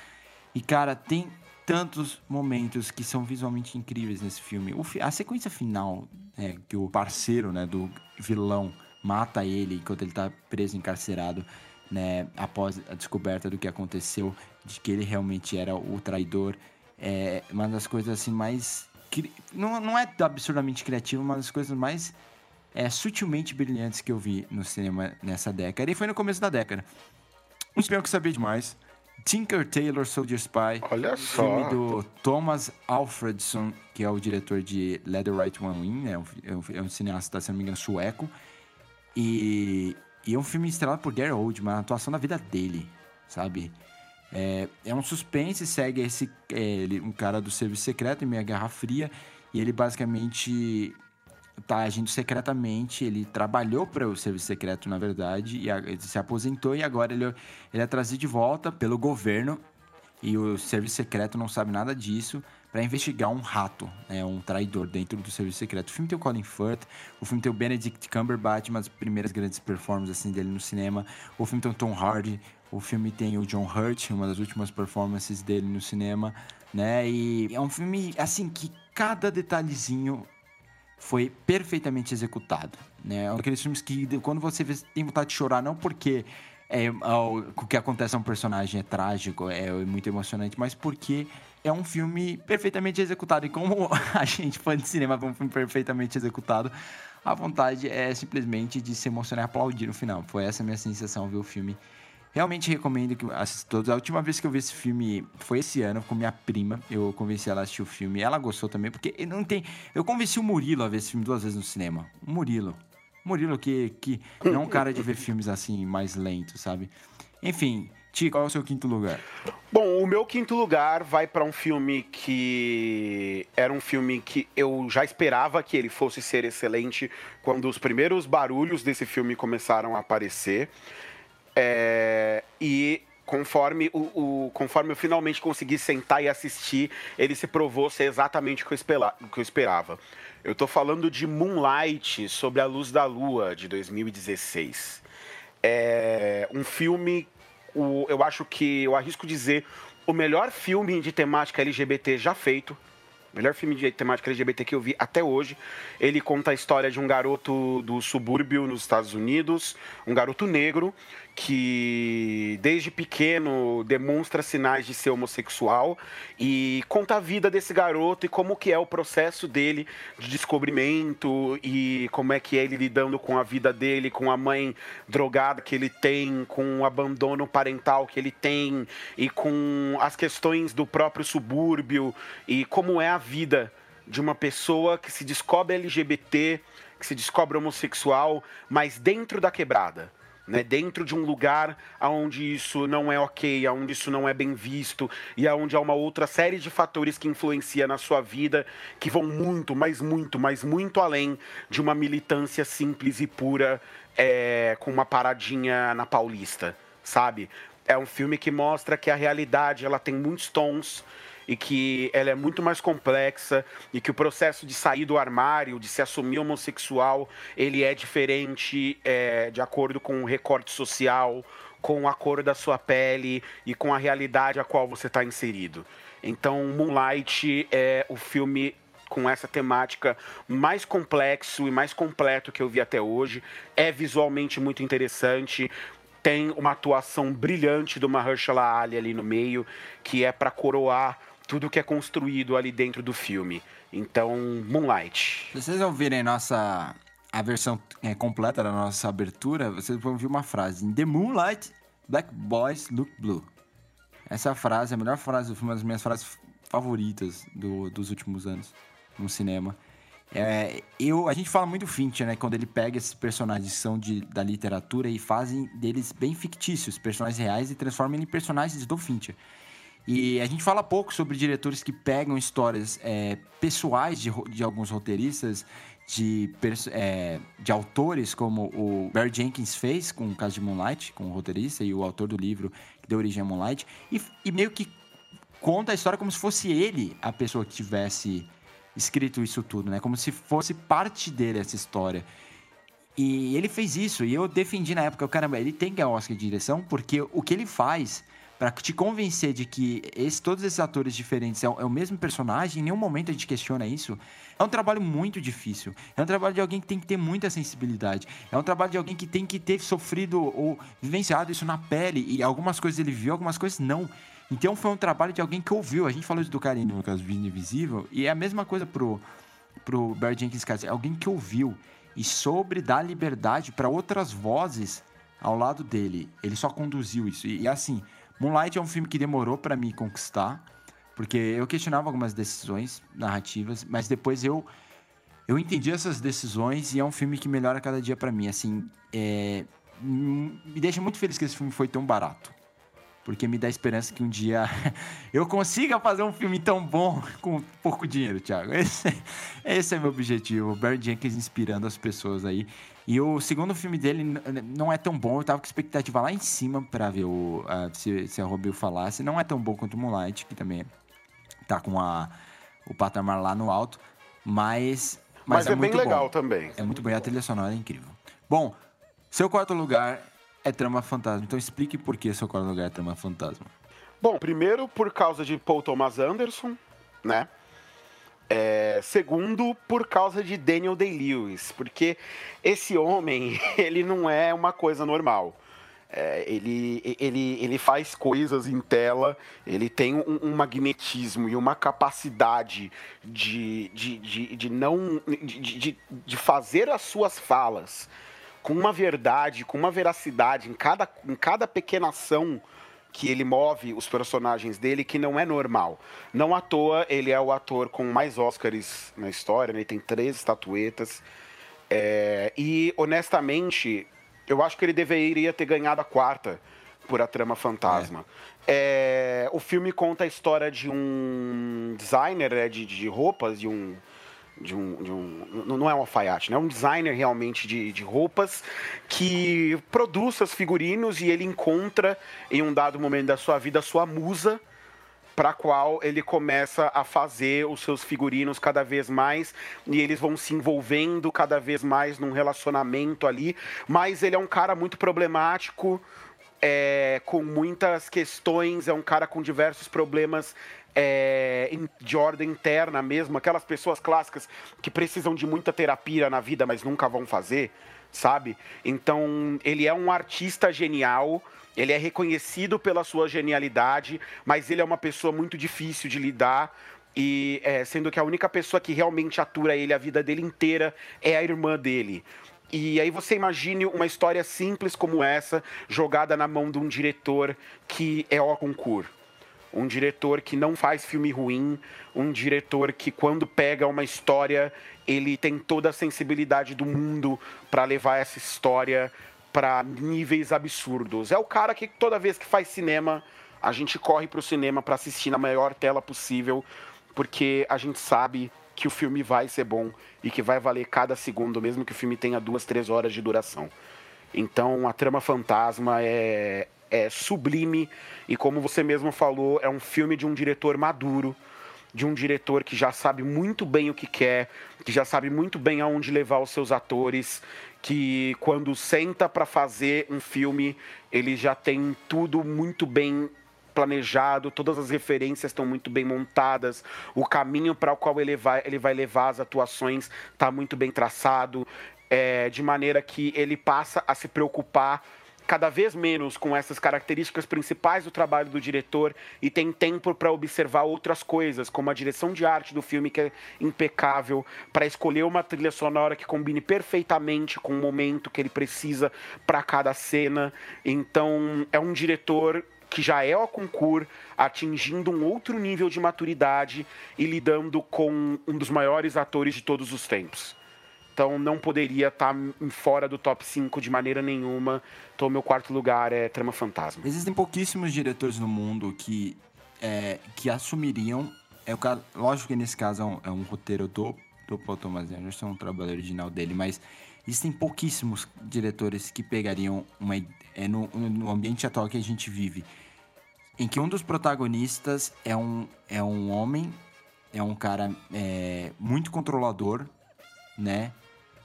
E cara, tem tantos momentos que são visualmente incríveis nesse filme. O a sequência final, né, que o parceiro né, do vilão mata ele enquanto ele tá preso, encarcerado, né, após a descoberta do que aconteceu, de que ele realmente era o traidor. É uma das coisas assim mais. Não, não é absurdamente criativa, uma das coisas mais é, sutilmente brilhantes que eu vi no cinema nessa década. E foi no começo da década. Um filme que eu sabia demais. Tinker Tailor Soldier Spy. Olha só. Filme do Thomas Alfredson, que é o diretor de Leatherite One Wing, né? É um- É um, é um cineasta, se não me engano, sueco. E, e é um filme estrelado por Gary Oldman, a atuação da vida dele, sabe? É, é um suspense, segue esse, é, um cara do serviço secreto em meio Guerra Fria. E ele basicamente tá agindo secretamente. Ele trabalhou para o serviço secreto, na verdade, e a- se aposentou e agora ele, ele é trazido de volta pelo governo. E o serviço secreto não sabe nada disso para investigar um rato, né, um traidor dentro do serviço secreto. O filme tem o Colin Firth, o filme tem o Benedict Cumberbatch, uma das primeiras grandes performances assim, dele no cinema. O filme tem o Tom Hardy, o filme tem o John Hurt, uma das últimas performances dele no cinema, né? E é um filme assim que cada detalhezinho foi perfeitamente executado, né? É um daqueles filmes que quando você vê, tem vontade de chorar, não porque é, o que acontece a um personagem é trágico, é muito emocionante, mas porque é um filme perfeitamente executado. E como a gente, fã de cinema, vê um filme perfeitamente executado, a vontade é simplesmente de se emocionar e aplaudir no final. Foi essa a minha sensação ver o filme. Realmente recomendo que assista todos. A última vez que eu vi esse filme foi esse ano com minha prima. Eu convenci ela a assistir o filme. Ela gostou também, porque não tem. Eu convenci o Murilo a ver esse filme duas vezes no cinema. O Murilo. Murilo que, que não é um cara de ver filmes assim mais lentos, sabe? Enfim, Ti, qual é o seu quinto lugar? Bom, o meu quinto lugar vai para um filme que era um filme que eu já esperava que ele fosse ser excelente quando os primeiros barulhos desse filme começaram a aparecer. É, e conforme, o, o- conforme eu finalmente consegui sentar e assistir, ele se provou ser exatamente o que eu, espela- o que eu esperava. Eu tô falando de Moonlight, Sobre a Luz da Lua, de 2016. É um filme, o- eu acho que, eu arrisco dizer, o melhor filme de temática LGBT já feito. Melhor filme de temática LGBT que eu vi até hoje. Ele conta a história de um garoto do subúrbio nos Estados Unidos, um garoto negro que desde pequeno demonstra sinais de ser homossexual e conta a vida desse garoto e como que é o processo dele de descobrimento e como é que é ele lidando com a vida dele, com a mãe drogada que ele tem, com o abandono parental que ele tem e com as questões do próprio subúrbio e como é a vida de uma pessoa que se descobre LGBT, que se descobre homossexual, mas dentro da quebrada. Né, dentro de um lugar onde isso não é ok, onde isso não é bem visto e onde há uma outra série de fatores que influencia na sua vida que vão muito, mas muito, mas muito além de uma militância simples e pura é, com uma paradinha na Paulista, sabe? É um filme que mostra que a realidade ela tem muitos tons e que ela é muito mais complexa e que o processo de sair do armário, de se assumir homossexual, ele é diferente é, de acordo com o recorte social, com a cor da sua pele e com a realidade a qual você está inserido. Então, Moonlight é o filme com essa temática mais complexo e mais completo que eu vi até hoje. É visualmente muito interessante. Tem uma atuação brilhante do Mahershala Ali ali no meio, que é para coroar tudo que é construído ali dentro do filme. Então, Moonlight. Se vocês ouvirem nossa a versão é, completa da nossa abertura, vocês vão ouvir uma frase: In the moonlight, black boys look blue. Essa frase é a melhor frase do filme, uma das minhas frases favoritas do- dos últimos anos no cinema. É, eu, a gente fala muito do Fincher, né? Quando ele pega esses personagens que são de, da literatura e fazem deles bem fictícios, personagens reais, e transformam em personagens do Fincher. E a gente fala pouco sobre diretores que pegam histórias é, pessoais de, de alguns roteiristas, de, é, de autores, como o Barry Jenkins fez com o caso de Moonlight, com o roteirista e o autor do livro que deu origem a Moonlight, e, e meio que conta a história como se fosse ele a pessoa que tivesse escrito isso tudo, né? Como se fosse parte dele essa história. E ele fez isso, e eu defendi na época, caramba, ele tem que ganhar Oscar de direção, porque o que ele faz pra te convencer de que esse- todos esses atores diferentes é o, é o mesmo personagem, em nenhum momento a gente questiona isso, é um trabalho muito difícil. É um trabalho de alguém que tem que ter muita sensibilidade. É um trabalho de alguém que tem que ter sofrido ou vivenciado isso na pele, e algumas coisas ele viu, algumas coisas não. Então foi um trabalho de alguém que ouviu. A gente falou isso do cara no caso Vida Invisível, e é a mesma coisa pro, pro Barry Jenkins Carter. É alguém que ouviu e sobre dar liberdade para outras vozes ao lado dele. Ele só conduziu isso. E, e, assim, Moonlight é um filme que demorou para me conquistar, porque eu questionava algumas decisões narrativas, mas depois eu eu entendi essas decisões e é um filme que melhora cada dia para mim. Assim, é, me deixa muito feliz que esse filme foi tão barato. porque me dá esperança que um dia eu consiga fazer um filme tão bom com pouco dinheiro, Thiago. Esse, esse é meu objetivo. O Barry Jenkins inspirando as pessoas aí. E o segundo filme dele não é tão bom. Eu tava com expectativa lá em cima para ver o, se, se a Robin falasse. Não é tão bom quanto o Moonlight, que também tá com a, o patamar lá no alto. Mas. Mas, mas é, é, bem bom. legal também. É muito bom e a trilha sonora é incrível. Bom, seu quarto lugar é Trama Fantasma. Então explique por que seu quarto lugar é Trama Fantasma. Bom, primeiro por causa de Paul Thomas Anderson, né? É, segundo, por causa de Daniel Day-Lewis, porque esse homem, ele não é uma coisa normal. É, ele, ele, ele faz coisas em tela, ele tem um, um magnetismo e uma capacidade de, de, de, de não de, de, de fazer as suas falas com uma verdade, com uma veracidade em cada, em cada pequena ação que ele move os personagens dele que não é normal. Não à toa, ele é o ator com mais Oscars na história, né? ele tem três estatuetas. É, e, honestamente, eu acho que ele deveria ter ganhado a quarta por A Trama Fantasma. É. É, o filme conta a história de um designer né, de, de roupas, de um de um, de um não é um alfaiate, né? É um designer realmente de, de roupas que produz seus figurinos e ele encontra em um dado momento da sua vida a sua musa para a qual ele começa a fazer os seus figurinos cada vez mais e eles vão se envolvendo cada vez mais num relacionamento ali, mas ele é um cara muito problemático, é, com muitas questões, é um cara com diversos problemas é, de ordem interna mesmo, aquelas pessoas clássicas que precisam de muita terapia na vida, mas nunca vão fazer, sabe? Então, ele é um artista genial, ele é reconhecido pela sua genialidade, mas ele é uma pessoa muito difícil de lidar. E é, sendo que a única pessoa que realmente atura ele a vida dele inteira é a irmã dele. E aí você imagine uma história simples como essa, jogada na mão de um diretor que é o concurso um diretor que não faz filme ruim, um diretor que quando pega uma história, ele tem toda a sensibilidade do mundo para levar essa história para níveis absurdos. É o cara que toda vez que faz cinema, a gente corre para o cinema para assistir na maior tela possível, porque a gente sabe que o filme vai ser bom e que vai valer cada segundo, mesmo que o filme tenha duas, três horas de duração. Então, a trama fantasma é, é sublime e, como você mesmo falou, é um filme de um diretor maduro, de um diretor que já sabe muito bem o que quer, que já sabe muito bem aonde levar os seus atores, que quando senta para fazer um filme, ele já tem tudo muito bem planejado, todas as referências estão muito bem montadas, o caminho para o qual ele vai, ele vai levar as atuações está muito bem traçado, é, de maneira que ele passa a se preocupar cada vez menos com essas características principais do trabalho do diretor e tem tempo para observar outras coisas, como a direção de arte do filme, que é impecável, para escolher uma trilha sonora que combine perfeitamente com o momento que ele precisa para cada cena. Então, é um diretor que já é o concurso, atingindo um outro nível de maturidade e lidando com um dos maiores atores de todos os tempos. Então não poderia estar tá fora do top 5 de maneira nenhuma. Então meu quarto lugar é Trama Fantasma. Existem pouquíssimos diretores no mundo que, é, que assumiriam. É o cara, lógico que nesse caso é um, é um roteiro do, do Paul Thomas Anderson, um trabalho original dele, mas existem pouquíssimos diretores que pegariam uma, é, no, no ambiente atual que a gente vive, em que um dos protagonistas é um, é um homem, é um cara é, muito controlador, né?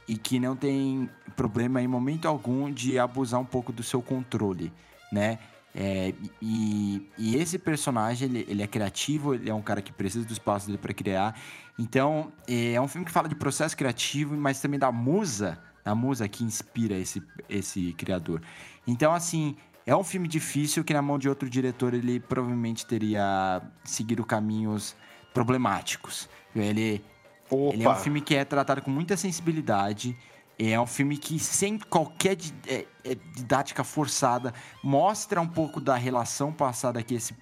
E que não tem problema em momento algum de abusar um pouco do seu controle, né? É, e, e, esse personagem, ele, ele, é criativo, ele é um cara que precisa do espaço dele para criar. Então, é, é um filme que fala de processo criativo, mas também da musa, da musa que inspira esse, esse criador. Então, assim, é um filme difícil que na mão de outro diretor ele provavelmente teria seguido caminhos problemáticos. Ele, Opa. Ele é um filme que é tratado com muita sensibilidade. É um filme que, sem qualquer é, é, didática forçada, mostra um pouco da relação passada que esse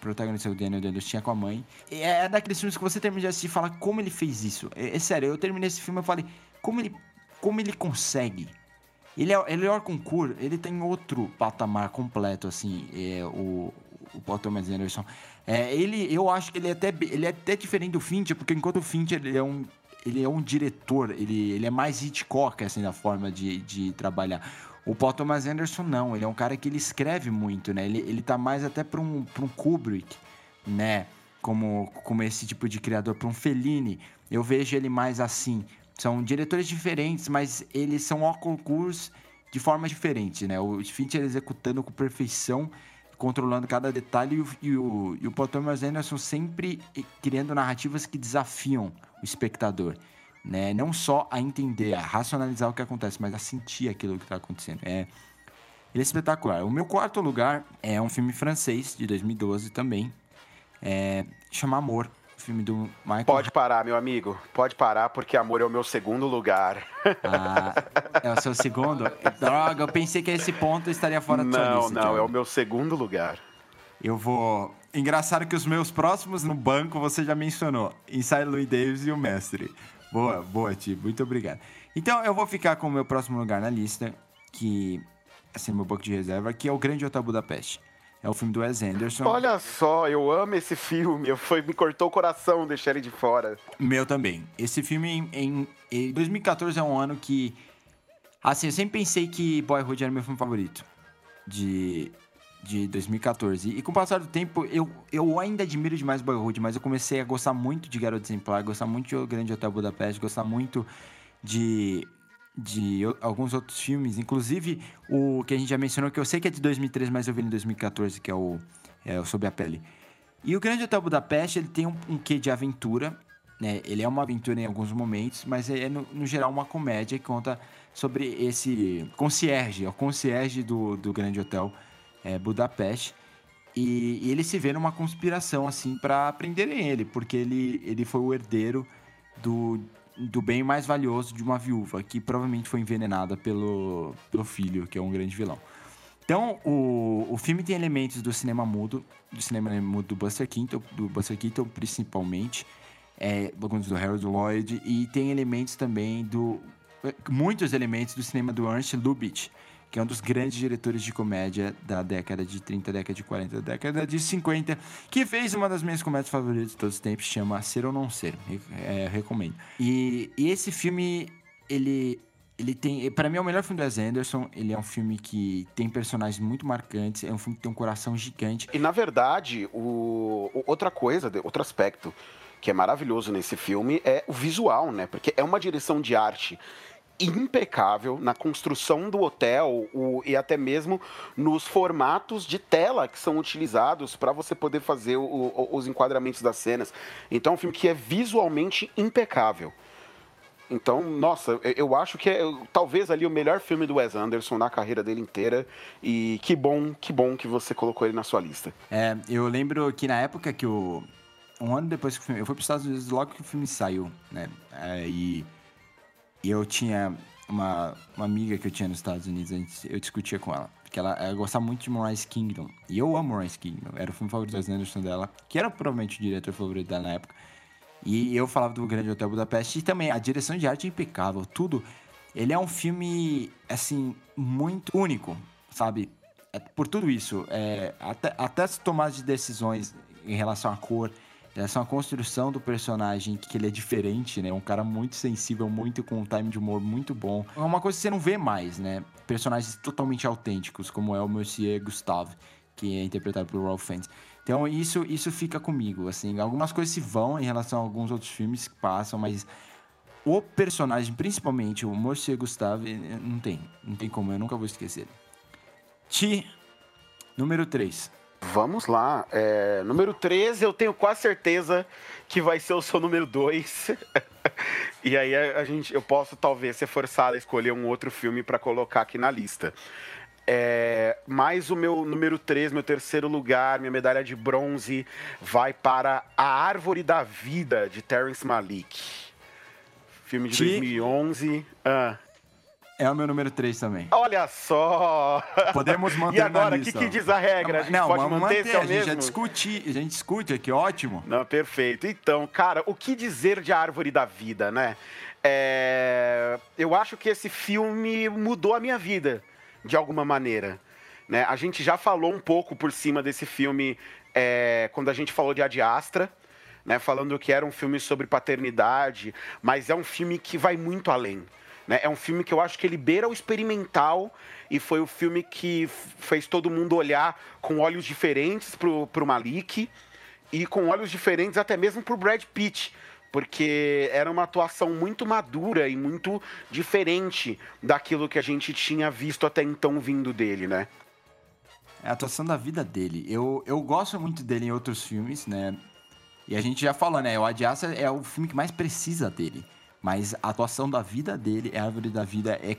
protagonista, o Daniel Day tinha com a mãe. É, é daqueles filmes que você termina de assistir e fala como ele fez isso. É, é, sério, eu terminei esse filme e falei, como ele, como ele consegue? Ele é, ele é o concurso, ele tem outro patamar completo, assim, é, o, o Paul Thomas Anderson. É, ele, eu acho que ele é, até, ele é até diferente do Fincher, porque enquanto o Fincher ele é um, ele é um diretor, ele, ele é mais Hitchcock, assim, na forma de, de trabalhar. O Paul Thomas Anderson não, ele é um cara que ele escreve muito, né? Ele, ele tá mais até para um, pra um Kubrick, né? Como, como esse tipo de criador, para um Fellini. Eu vejo ele mais assim. São diretores diferentes, mas eles são concurso de formas diferentes, né? O Fincher executando com perfeição, controlando cada detalhe, e o, e o, Paul Thomas Anderson sempre criando narrativas que desafiam o espectador. Né? Não só a entender, a racionalizar o que acontece, mas a sentir aquilo que está acontecendo. É, ele é espetacular. O meu quarto lugar é um filme francês de 2012 também, é, chama Amor filme do Michael. Pode parar, meu amigo. Pode parar, porque Amor é o meu segundo lugar. Ah, é o seu segundo? Droga, eu pensei que a esse ponto eu estaria fora do sua lista. Não, não, é o meu segundo lugar. Eu vou. Engraçado que os meus próximos no banco você já mencionou. Inside Louis Davis e o Mestre. Boa, boa, Ti. Muito obrigado. Então eu vou ficar com o meu próximo lugar na lista, que. Assim, meu banco de reserva, que é o Grande Hotel Budapeste. É o filme do Wes Anderson. Olha só, eu amo esse filme. Eu foi, me cortou o coração deixar ele de fora. Meu também. Esse filme em, em, em 2014 é um ano que. Assim, eu sempre pensei que Boyhood era meu filme favorito. De, de 2014. E com o passar do tempo, eu, eu ainda admiro demais Boyhood, mas eu comecei a gostar muito de Garoto Exemplar, gostar muito de O Grande Hotel Budapeste, gostar muito de de alguns outros filmes, inclusive o que a gente já mencionou, que eu sei que é de 2013, mas eu vi em 2014, que é o, é o Sob a Pele. E o Grande Hotel Budapeste, ele tem um, um quê de aventura, né? Ele é uma aventura em alguns momentos, mas é, no, no geral, uma comédia que conta sobre esse concierge, é o concierge do, do Grande Hotel é, Budapeste. E, e, ele se vê numa conspiração, assim, para prenderem ele, porque ele, ele foi o herdeiro do, do bem mais valioso de uma viúva, que provavelmente foi envenenada pelo, pelo filho, que é um grande vilão. Então, o, o filme tem elementos do cinema mudo, do cinema mudo do Buster Keaton, do Buster Keaton principalmente, é, alguns do Harold Lloyd, e tem elementos também do... muitos elementos do cinema do Ernst Lubitsch, que é um dos grandes diretores de comédia da década de 30, década de 40, década de 50, que fez uma das minhas comédias favoritas de todos os tempos, chama Ser ou Não Ser. É, recomendo. E, e esse filme, ele ele tem, para mim é o melhor filme do Wes Anderson. Ele é um filme que tem personagens muito marcantes, é um filme que tem um coração gigante. E na verdade, o, outra coisa, outro aspecto que é maravilhoso nesse filme é o visual, né? Porque é uma direção de arte impecável na construção do hotel o, e até mesmo nos formatos de tela que são utilizados para você poder fazer o, o, os enquadramentos das cenas. Então é um filme que é visualmente impecável. Então, nossa, eu acho que é talvez ali o melhor filme do Wes Anderson na carreira dele inteira. E que bom, que bom que você colocou ele na sua lista. É, eu lembro que na época que o. Um ano depois que o filme. Eu fui para os Estados Unidos logo que o filme saiu, né? É, e e eu tinha uma, uma amiga que eu tinha nos Estados Unidos, eu discutia com ela. Porque ela, ela gostava muito de Moonrise Kingdom. E eu amo Moonrise Kingdom. Era o filme favorito das Anderson dela, que era provavelmente o diretor favorito dela na época. E eu falava do Grande Hotel Budapeste. E também a direção de arte é impecável. Tudo. Ele é um filme, assim, muito único, sabe? É, por tudo isso. É, até, até as tomadas de decisões em relação à cor essa é uma construção do personagem que ele é diferente, né? Um cara muito sensível, muito com um time de humor muito bom. É uma coisa que você não vê mais, né? Personagens totalmente autênticos, como é o Monsieur Gustave, que é interpretado por Ralph Fiennes. Então isso, isso fica comigo, assim. Algumas coisas se vão em relação a alguns outros filmes que passam, mas o personagem, principalmente o Monsieur Gustave, não tem. Não tem como, eu nunca vou esquecer. Ti, número 3. Vamos lá. É, número 13, eu tenho quase certeza que vai ser o seu número 2. e aí a, a, gente, eu posso talvez ser forçado a escolher um outro filme para colocar aqui na lista. É, mas o meu número 3, meu terceiro lugar, minha medalha de bronze, vai para A Árvore da Vida, de Terrence Malick. Filme de 2011. Ah. É o meu número 3 também. Olha só! Podemos manter E agora, o que, que diz a regra? A gente não, pode vamos manter, manter, é a gente já mesmo? discuti, a gente discute aqui, ótimo. Não, perfeito. Então, cara, o que dizer de Árvore da Vida, né? É, Eu acho que esse filme mudou a minha vida, de alguma maneira. Né? A gente já falou um pouco por cima desse filme é, quando a gente falou de Ad Astra, né? falando que era um filme sobre paternidade, mas é um filme que vai muito além. Né? É um filme que eu acho que ele beira o experimental e foi o filme que fez todo mundo olhar com olhos diferentes pro, pro Malik e com olhos diferentes até mesmo pro Brad Pitt, porque era uma atuação muito madura e muito diferente daquilo que a gente tinha visto até então vindo dele, né? É a atuação da vida dele. Eu, eu gosto muito dele em outros filmes, né? E a gente já falou, né? O Ad Astra é o filme que mais precisa dele. Mas a atuação da vida dele, é a árvore da vida, é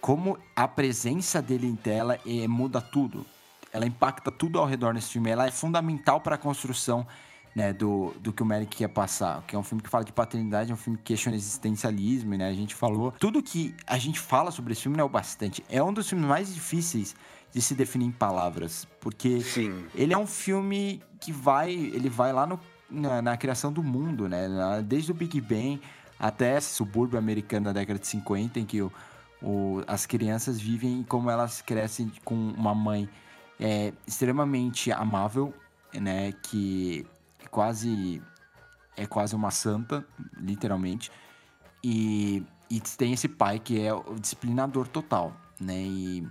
como a presença dele em tela é, muda tudo. Ela impacta tudo ao redor nesse filme. Ela é fundamental para a construção né, do, do que o Merrick quer passar. Que é um filme que fala de paternidade, é um filme que questiona existencialismo, né? A gente falou. Tudo que a gente fala sobre esse filme não é o bastante. É um dos filmes mais difíceis de se definir em palavras. Porque Sim. ele é um filme que vai. Ele vai lá no, na, na criação do mundo, né? Desde o Big Bang até esse subúrbio americano da década de 50, em que o, o- as crianças vivem como elas crescem com uma mãe é, extremamente amável, né? Que quase é quase uma santa, literalmente. E, e tem esse pai que é o disciplinador total, né? E,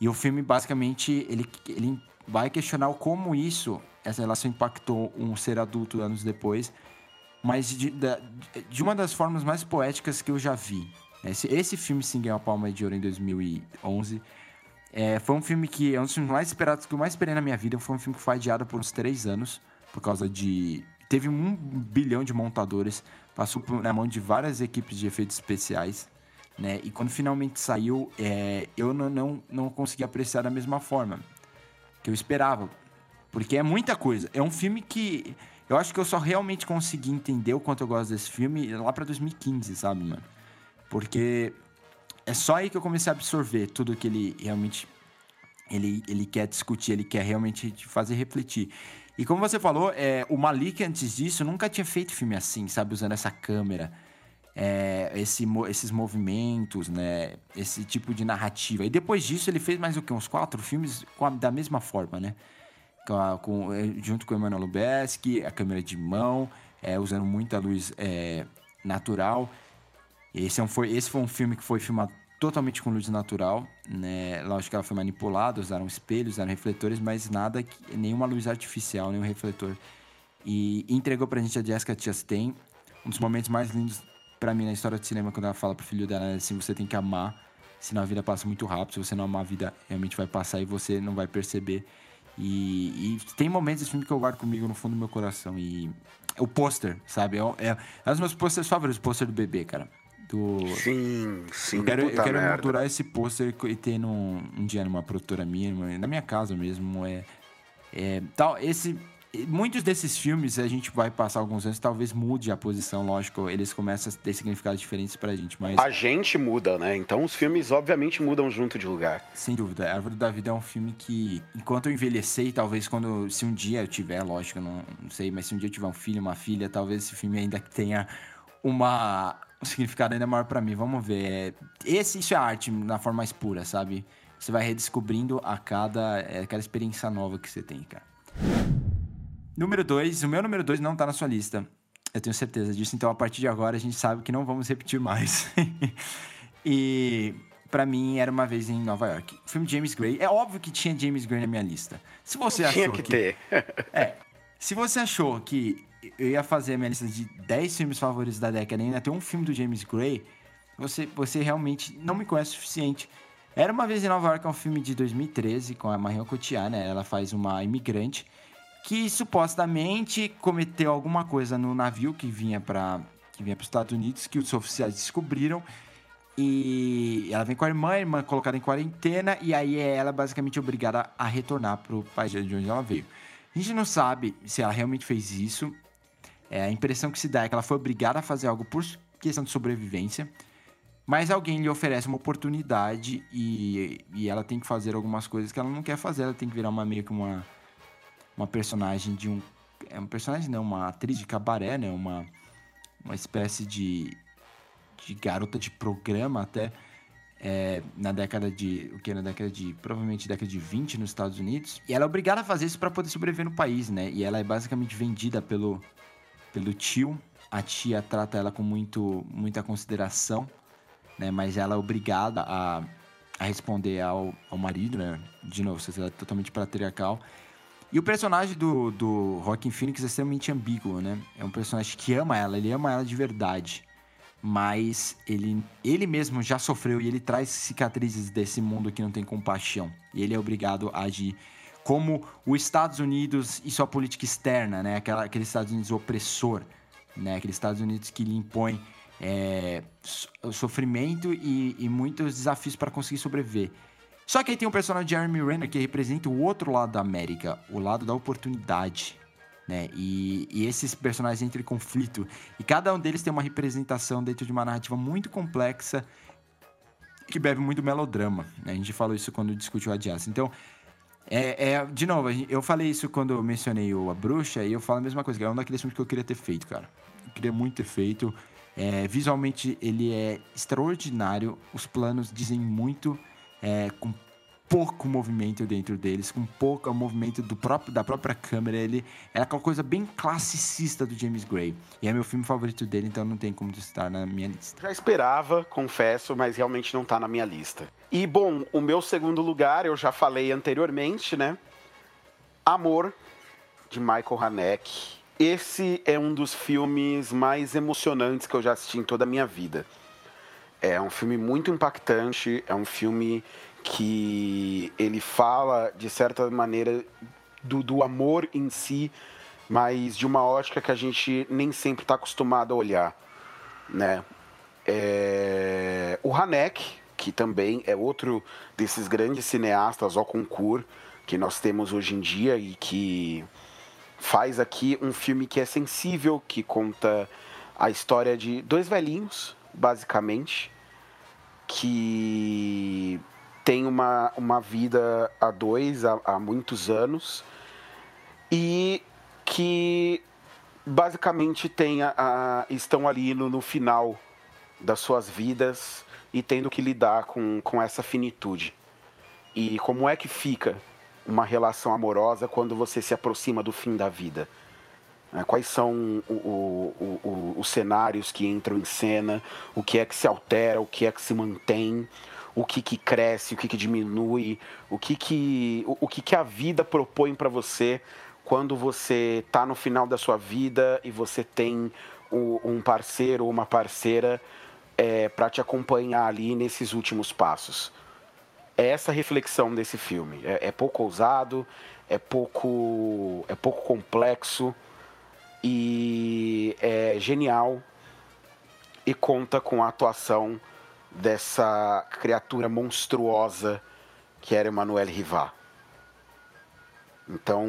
e o filme, basicamente, ele, ele vai questionar como isso, essa relação impactou um ser adulto anos depois, mas de, de uma das formas mais poéticas que eu já vi. Esse, esse filme, sim, ganhou a Palma de Ouro em 2011. É, foi um filme que é um dos filmes mais esperados que eu mais esperei na minha vida. Foi um filme que foi adiado por uns três anos, por causa de... Teve um bilhão de montadores, passou na mão de várias equipes de efeitos especiais, né? E quando finalmente saiu, é, eu não, não, não consegui apreciar da mesma forma que eu esperava. Porque é muita coisa. É um filme que eu acho que eu só realmente consegui entender o quanto eu gosto desse filme lá pra 2015, sabe, mano? Porque é só aí que eu comecei a absorver tudo que ele realmente ele, ele quer discutir, ele quer realmente te fazer refletir. E como você falou, é, o Malik, antes disso, nunca tinha feito filme assim, sabe? Usando essa câmera, é, esse, esses movimentos, né? Esse tipo de narrativa. E depois disso, ele fez mais o que? Uns quatro filmes a- da mesma forma, né? Com é, junto com o Emmanuel Lubezki, a câmera de mão, é, usando muita luz é, natural. Esse, é um, foi, esse foi um filme que foi filmado totalmente com luz natural, né? Lógico que ela foi manipulada, usaram espelhos, usaram refletores, mas nada, que- nenhuma luz artificial, nenhum refletor. E entregou pra gente a Jessica Chastain, um dos momentos mais lindos pra mim na história do cinema, quando ela fala pro filho dela, né, assim, você tem que amar, senão a vida passa muito rápido, se você não amar, a vida realmente vai passar e você não vai perceber. E, e tem momentos desse filme que eu guardo comigo no fundo do meu coração. E o pôster, sabe? É, é, é um dos meus pôsteres favoritos, o pôster do bebê, cara. Do, Sim, sim. eu quero, eu quero merda. moldurar esse pôster e ter num, um dia numa produtora minha, na minha casa mesmo. É, é, tal, esse, muitos desses filmes a gente vai passar alguns anos, talvez mude a posição, lógico, eles começam a ter significados diferentes pra gente, mas A gente muda, né? Então os filmes obviamente mudam junto de lugar. sem dúvida, A Árvore da Vida é um filme que, enquanto eu envelhecer, talvez quando, se um dia eu tiver, lógico, não, não sei, mas se um dia eu tiver um filho, uma filha, talvez esse filme ainda tenha uma, um significado ainda maior pra mim. Vamos ver. É, Esse, isso é arte na forma mais pura, sabe? Você vai redescobrindo a cada, é, aquela experiência nova que você tem, cara. Número 2, o meu número 2 não tá na sua lista. Eu tenho certeza disso, então a partir de agora a gente sabe que não vamos repetir mais. e pra mim era uma vez em Nova York. O filme James Gray, é óbvio que tinha James Gray na minha lista. Se você Tinha achou que ter. é. Se você achou que eu ia fazer a minha lista de 10 filmes favoritos da década e ainda ter um filme do James Gray, você, você realmente não me conhece o suficiente. Era uma vez em Nova York, é um filme de 2013 com a Marion Cotillard, né? Ela faz uma imigrante que supostamente cometeu alguma coisa no navio que vinha para que vinha para os Estados Unidos, que os oficiais descobriram e ela vem com a irmã, a irmã colocada em quarentena, e aí é ela basicamente obrigada a retornar pro país de onde ela veio. A gente não sabe se ela realmente fez isso. É, a impressão que se dá é que ela foi obrigada a fazer algo por questão de sobrevivência. Mas alguém lhe oferece uma oportunidade e, e ela tem que fazer algumas coisas que ela não quer fazer. Ela tem que virar uma meio que uma, uma personagem de um. É um personagem, não, uma atriz de cabaré, né? Uma, uma espécie de, de garota de programa até. É, na década de. O que? Na década de. Provavelmente década de 20 nos Estados Unidos. E ela é obrigada a fazer isso para poder sobreviver no país, né? E ela é basicamente vendida pelo, pelo tio. A tia trata ela com muito, muita consideração né? Mas ela é obrigada a, a responder ao, ao marido, né? De novo, sociedade totalmente patriarcal. E o personagem do, do Rockin' Phoenix é extremamente ambíguo, né? É um personagem que ama ela, ele ama ela de verdade. Mas ele, ele mesmo já sofreu e ele traz cicatrizes desse mundo que não tem compaixão. E ele é obrigado a agir como os Estados Unidos e sua política externa, né? Aquela, aquele Estados Unidos opressor, né? Aquele Estados Unidos que lhe impõe é, sofrimento e, e, muitos desafios para conseguir sobreviver. Só que aí tem um personagem de Jeremy Renner que representa o outro lado da América, o lado da oportunidade. Né? E, e esses personagens entram em conflito. E cada um deles tem uma representação dentro de uma narrativa muito complexa que bebe muito melodrama. Né? A gente falou isso quando discutiu a Jazz. Então, é, é, de novo, eu falei isso quando eu mencionei o A Bruxa, e eu falo a mesma coisa, é um daqueles filmes que eu queria ter feito, cara. Eu queria muito ter feito. É, visualmente ele é extraordinário, os planos dizem muito, é, com pouco movimento dentro deles, com pouco movimento do próprio, da própria câmera. Ele é aquela coisa bem classicista do James Gray. E é meu filme favorito dele, então não tem como estar na minha lista. Já esperava, confesso, mas realmente não está na minha lista. E bom, o meu segundo lugar, eu já falei anteriormente, né? Amor, de Michael Haneke. Esse é um dos filmes mais emocionantes que eu já assisti em toda a minha vida. É um filme muito impactante, é um filme que ele fala, de certa maneira, do, do amor em si, mas de uma ótica que a gente nem sempre está acostumado a olhar. Né? É... O Hanek, que também é outro desses grandes cineastas ao concurso que nós temos hoje em dia e que faz aqui um filme que é sensível, que conta a história de dois velhinhos, basicamente, que tem uma, uma vida a dois há, há muitos anos e que basicamente tem a, a, estão ali no, no final das suas vidas e tendo que lidar com, com essa finitude. E como é que fica uma relação amorosa quando você se aproxima do fim da vida? Né? Quais são o, o, o, os cenários que entram em cena? O que é que se altera? O que é que se mantém? O que, que cresce? O que, que diminui? O que, que, o, o que, que a vida propõe para você quando você está no final da sua vida e você tem um parceiro ou uma parceira é, para te acompanhar ali nesses últimos passos? é essa reflexão desse filme. É, é, pouco ousado, é pouco, é pouco complexo e é genial e conta com a atuação dessa criatura monstruosa que era Emmanuel Rivard. Então,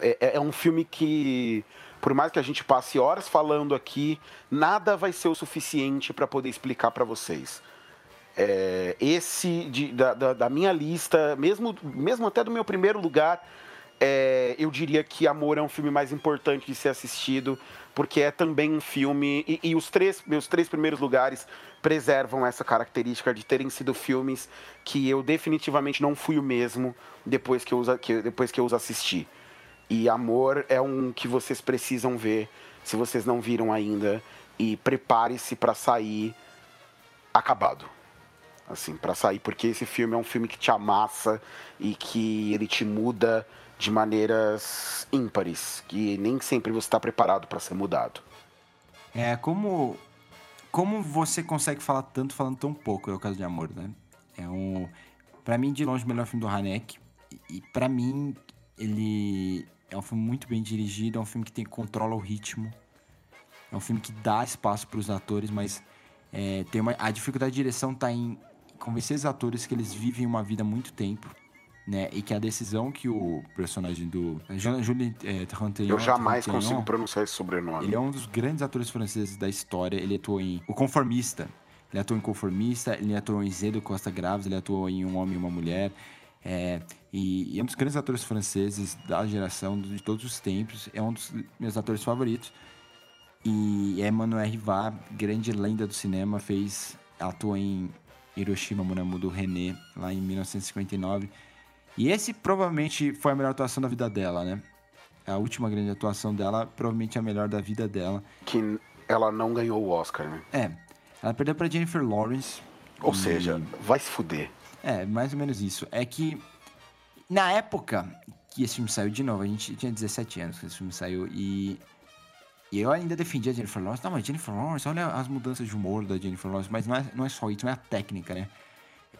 é, é um filme que, por mais que a gente passe horas falando aqui, nada vai ser o suficiente para poder explicar para vocês. É, esse de, da, da, da, minha lista, mesmo, mesmo até do meu primeiro lugar, é, eu diria que Amor é um filme mais importante de ser assistido, porque é também um filme. E, e os três, meus três primeiros lugares preservam essa característica de terem sido filmes que eu definitivamente não fui o mesmo depois que eu, que, depois que eu os assisti. E Amor é um que vocês precisam ver, se vocês não viram ainda. E prepare-se para sair acabado assim, para sair, porque esse filme é um filme que te amassa e que ele te muda de maneiras ímpares, que nem sempre você está preparado para ser mudado. É como como você consegue falar tanto falando tão pouco, é o caso de Amor, né? É um para mim de longe o melhor filme do Hanek e, para mim ele é um filme muito bem dirigido, é um filme que tem controla o ritmo. É um filme que dá espaço para os atores, mas é, tem uma, a dificuldade de direção está em convencer os atores que eles vivem uma vida há muito tempo, né? E que a decisão que o personagem do Julien é, Eu jamais consigo pronunciar esse sobrenome. Ele é um dos grandes atores franceses da história. Ele atuou em O Conformista. Ele atuou em Conformista, ele atuou em Zé do Costa Graves, ele atuou em Um Homem e uma Mulher. É, e, e é um dos grandes atores franceses da geração, de todos os tempos. É um dos meus atores favoritos. E Emmanuel Rivard, grande lenda do cinema, fez atuou em Hiroshima Munamu do René, lá em 1959. E esse provavelmente foi a melhor atuação da vida dela, né? A última grande atuação dela, provavelmente a melhor da vida dela. Que ela não ganhou o Oscar, né? É, ela perdeu pra Jennifer Lawrence. Ou e- seja, vai se fuder. É, mais ou menos isso. É que na época que esse filme saiu de novo, a gente tinha 17 anos que esse filme saiu e, e eu ainda defendia a Jennifer Lawrence. Não, mas Jennifer Lawrence, olha as mudanças de humor da Jennifer Lawrence. Mas não é, não é só isso, não é a técnica, né?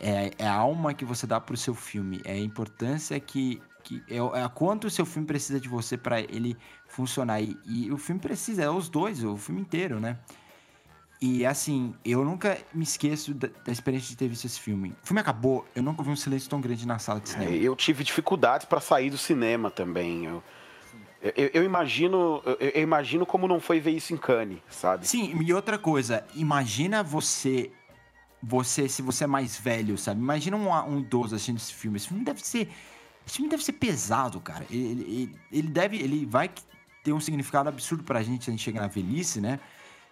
É, é a alma que você dá pro seu filme. É a importância que. que é, é quanto o seu filme precisa de você pra ele funcionar. E, e o filme precisa, é os dois, o filme inteiro, né? E assim, eu nunca me esqueço da, da experiência de ter visto esse filme. O filme acabou, eu nunca vi um silêncio tão grande na sala de cinema. Eu tive dificuldades pra sair do cinema também. Eu, eu, eu imagino, eu, eu imagino como não foi ver isso em Cannes, sabe? Sim, e outra coisa, imagina você, você, se você é mais velho, sabe? Imagina um, um idoso assistindo esse filme. Esse filme deve ser, esse filme deve ser pesado, cara. Ele, ele, ele deve, ele vai ter um significado absurdo pra gente se a gente chegar na velhice, né?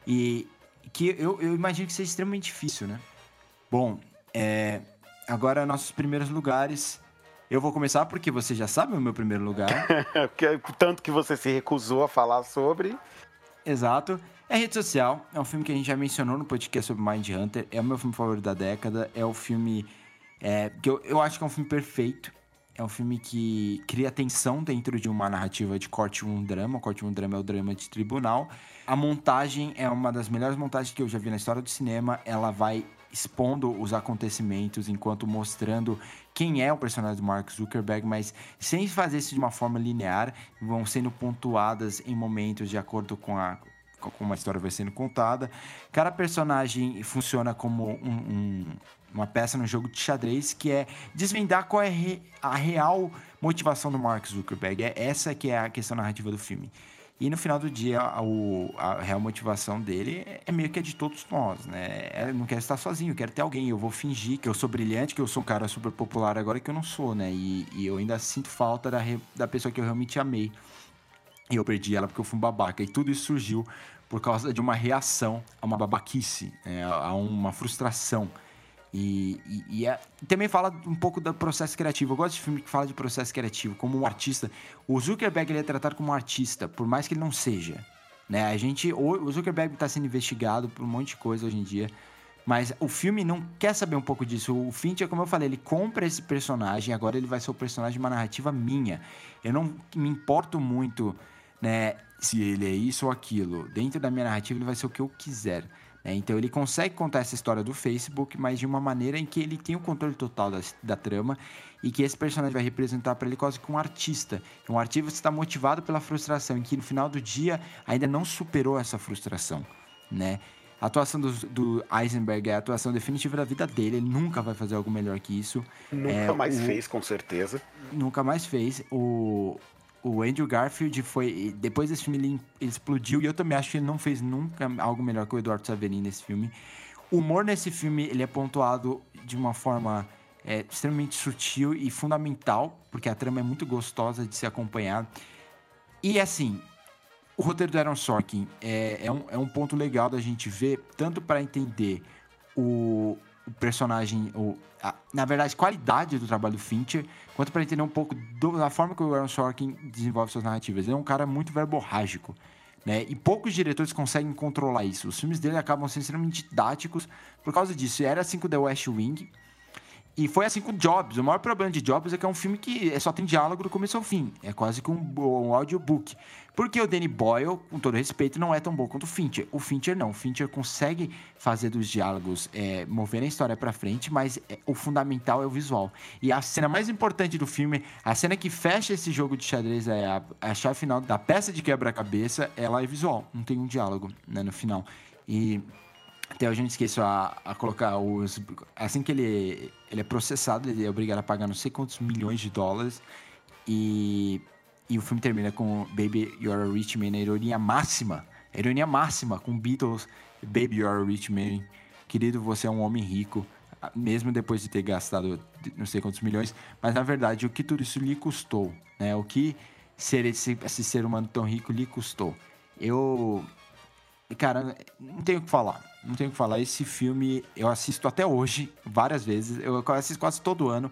E que eu, eu imagino que seja extremamente difícil, né? Bom, é, agora nossos primeiros lugares. Eu vou começar porque você já sabe o meu primeiro lugar. Tanto que você se recusou a falar sobre. Exato. É rede social. É um filme que a gente já mencionou no podcast sobre Mind Hunter. É o meu filme favorito da década. É o filme é, que eu, eu acho que é um filme perfeito. É um filme que cria tensão dentro de uma narrativa de courtroom drama. Courtroom drama é o drama de tribunal. A montagem é uma das melhores montagens que eu já vi na história do cinema. Ela vai expondo os acontecimentos enquanto mostrando quem é o personagem do Mark Zuckerberg, mas sem fazer isso de uma forma linear, vão sendo pontuadas em momentos de acordo com a como a história vai sendo contada. Cada personagem funciona como um- um- uma peça no jogo de xadrez que é desvendar qual é a real motivação do Mark Zuckerberg. É essa que é a questão narrativa do filme. E no final do dia, a, o- a real motivação dele é meio que a de todos nós, né? É, não quero estar sozinho, eu quero ter alguém. Eu vou fingir que eu sou brilhante, que eu sou um cara super popular agora que eu não sou, né? E, e eu ainda sinto falta da, re- da pessoa que eu realmente amei. E eu perdi ela porque eu fui um babaca. E tudo isso surgiu por causa de uma reação a uma babaquice, né? a uma frustração. E, e- e é- também fala um pouco do processo criativo. Eu gosto de filme que fala de processo criativo, como um artista. O Zuckerberg ele é tratado como um artista, por mais que ele não seja. Né? A gente, o Zuckerberg está sendo investigado por um monte de coisa hoje em dia. Mas o filme não quer saber um pouco disso. O Fincher, como eu falei, ele compra esse personagem, agora ele vai ser o personagem de uma narrativa minha. Eu não me importo muito, né, se ele é isso ou aquilo. Dentro da minha narrativa, ele vai ser o que eu quiser. né? Então ele consegue contar essa história do Facebook, mas de uma maneira em que ele tem o controle total da, da trama e que esse personagem vai representar para ele quase que um artista. Um artista está motivado pela frustração, em que no final do dia ainda não superou essa frustração, né? A atuação do, do Eisenberg é a atuação definitiva da vida dele. Ele nunca vai fazer algo melhor que isso. Nunca É, mais o- fez, com certeza. Nunca mais fez. O, o Andrew Garfield foi. Depois desse filme ele, explodiu. E eu também acho que ele não fez nunca algo melhor que o Eduardo Saverin nesse filme. O humor nesse filme ele é pontuado de uma forma é, extremamente sutil e fundamental, porque a trama é muito gostosa de se acompanhar. E assim, o roteiro do Aaron Sorkin é, é, um, é um ponto legal da gente ver, tanto para entender o, o personagem, o, a- na verdade, qualidade do trabalho do Fincher, quanto para entender um pouco do- da forma que o Aaron Sorkin desenvolve suas narrativas. Ele é um cara muito verborrágico. Né? E poucos diretores conseguem controlar isso. Os filmes dele acabam sendo extremamente didáticos por causa disso. Era assim com The West Wing, e foi assim com Jobs. O maior problema de Jobs é que é um filme que é só tem diálogo do começo ao fim. É quase que um, um audiobook. Porque o Danny Boyle, com todo respeito, não é tão bom quanto o Fincher. O Fincher não. O Fincher consegue fazer dos diálogos é, mover a história pra frente, mas é, o fundamental é o visual. E a cena mais importante do filme, a cena que fecha esse jogo de xadrez, é a, a chave final da peça de quebra-cabeça, ela é visual. Não tem um diálogo né, no final. E até hoje eu não esqueço a, a colocar os. Assim que ele, ele é processado, ele é obrigado a pagar não sei quantos milhões de dólares. E, e o filme termina com Baby You're a Rich Man, a ironia máxima. A ironia máxima com Beatles, Baby You're a Rich Man. querido, você é um homem rico, mesmo depois de ter gastado não sei quantos milhões, mas na verdade, o que tudo isso lhe custou, né? O que ser esse, esse ser humano tão rico lhe custou. Eu. Cara, não tenho o que falar. Não tenho o que falar. Esse filme eu assisto até hoje, várias vezes. Eu assisto quase todo ano.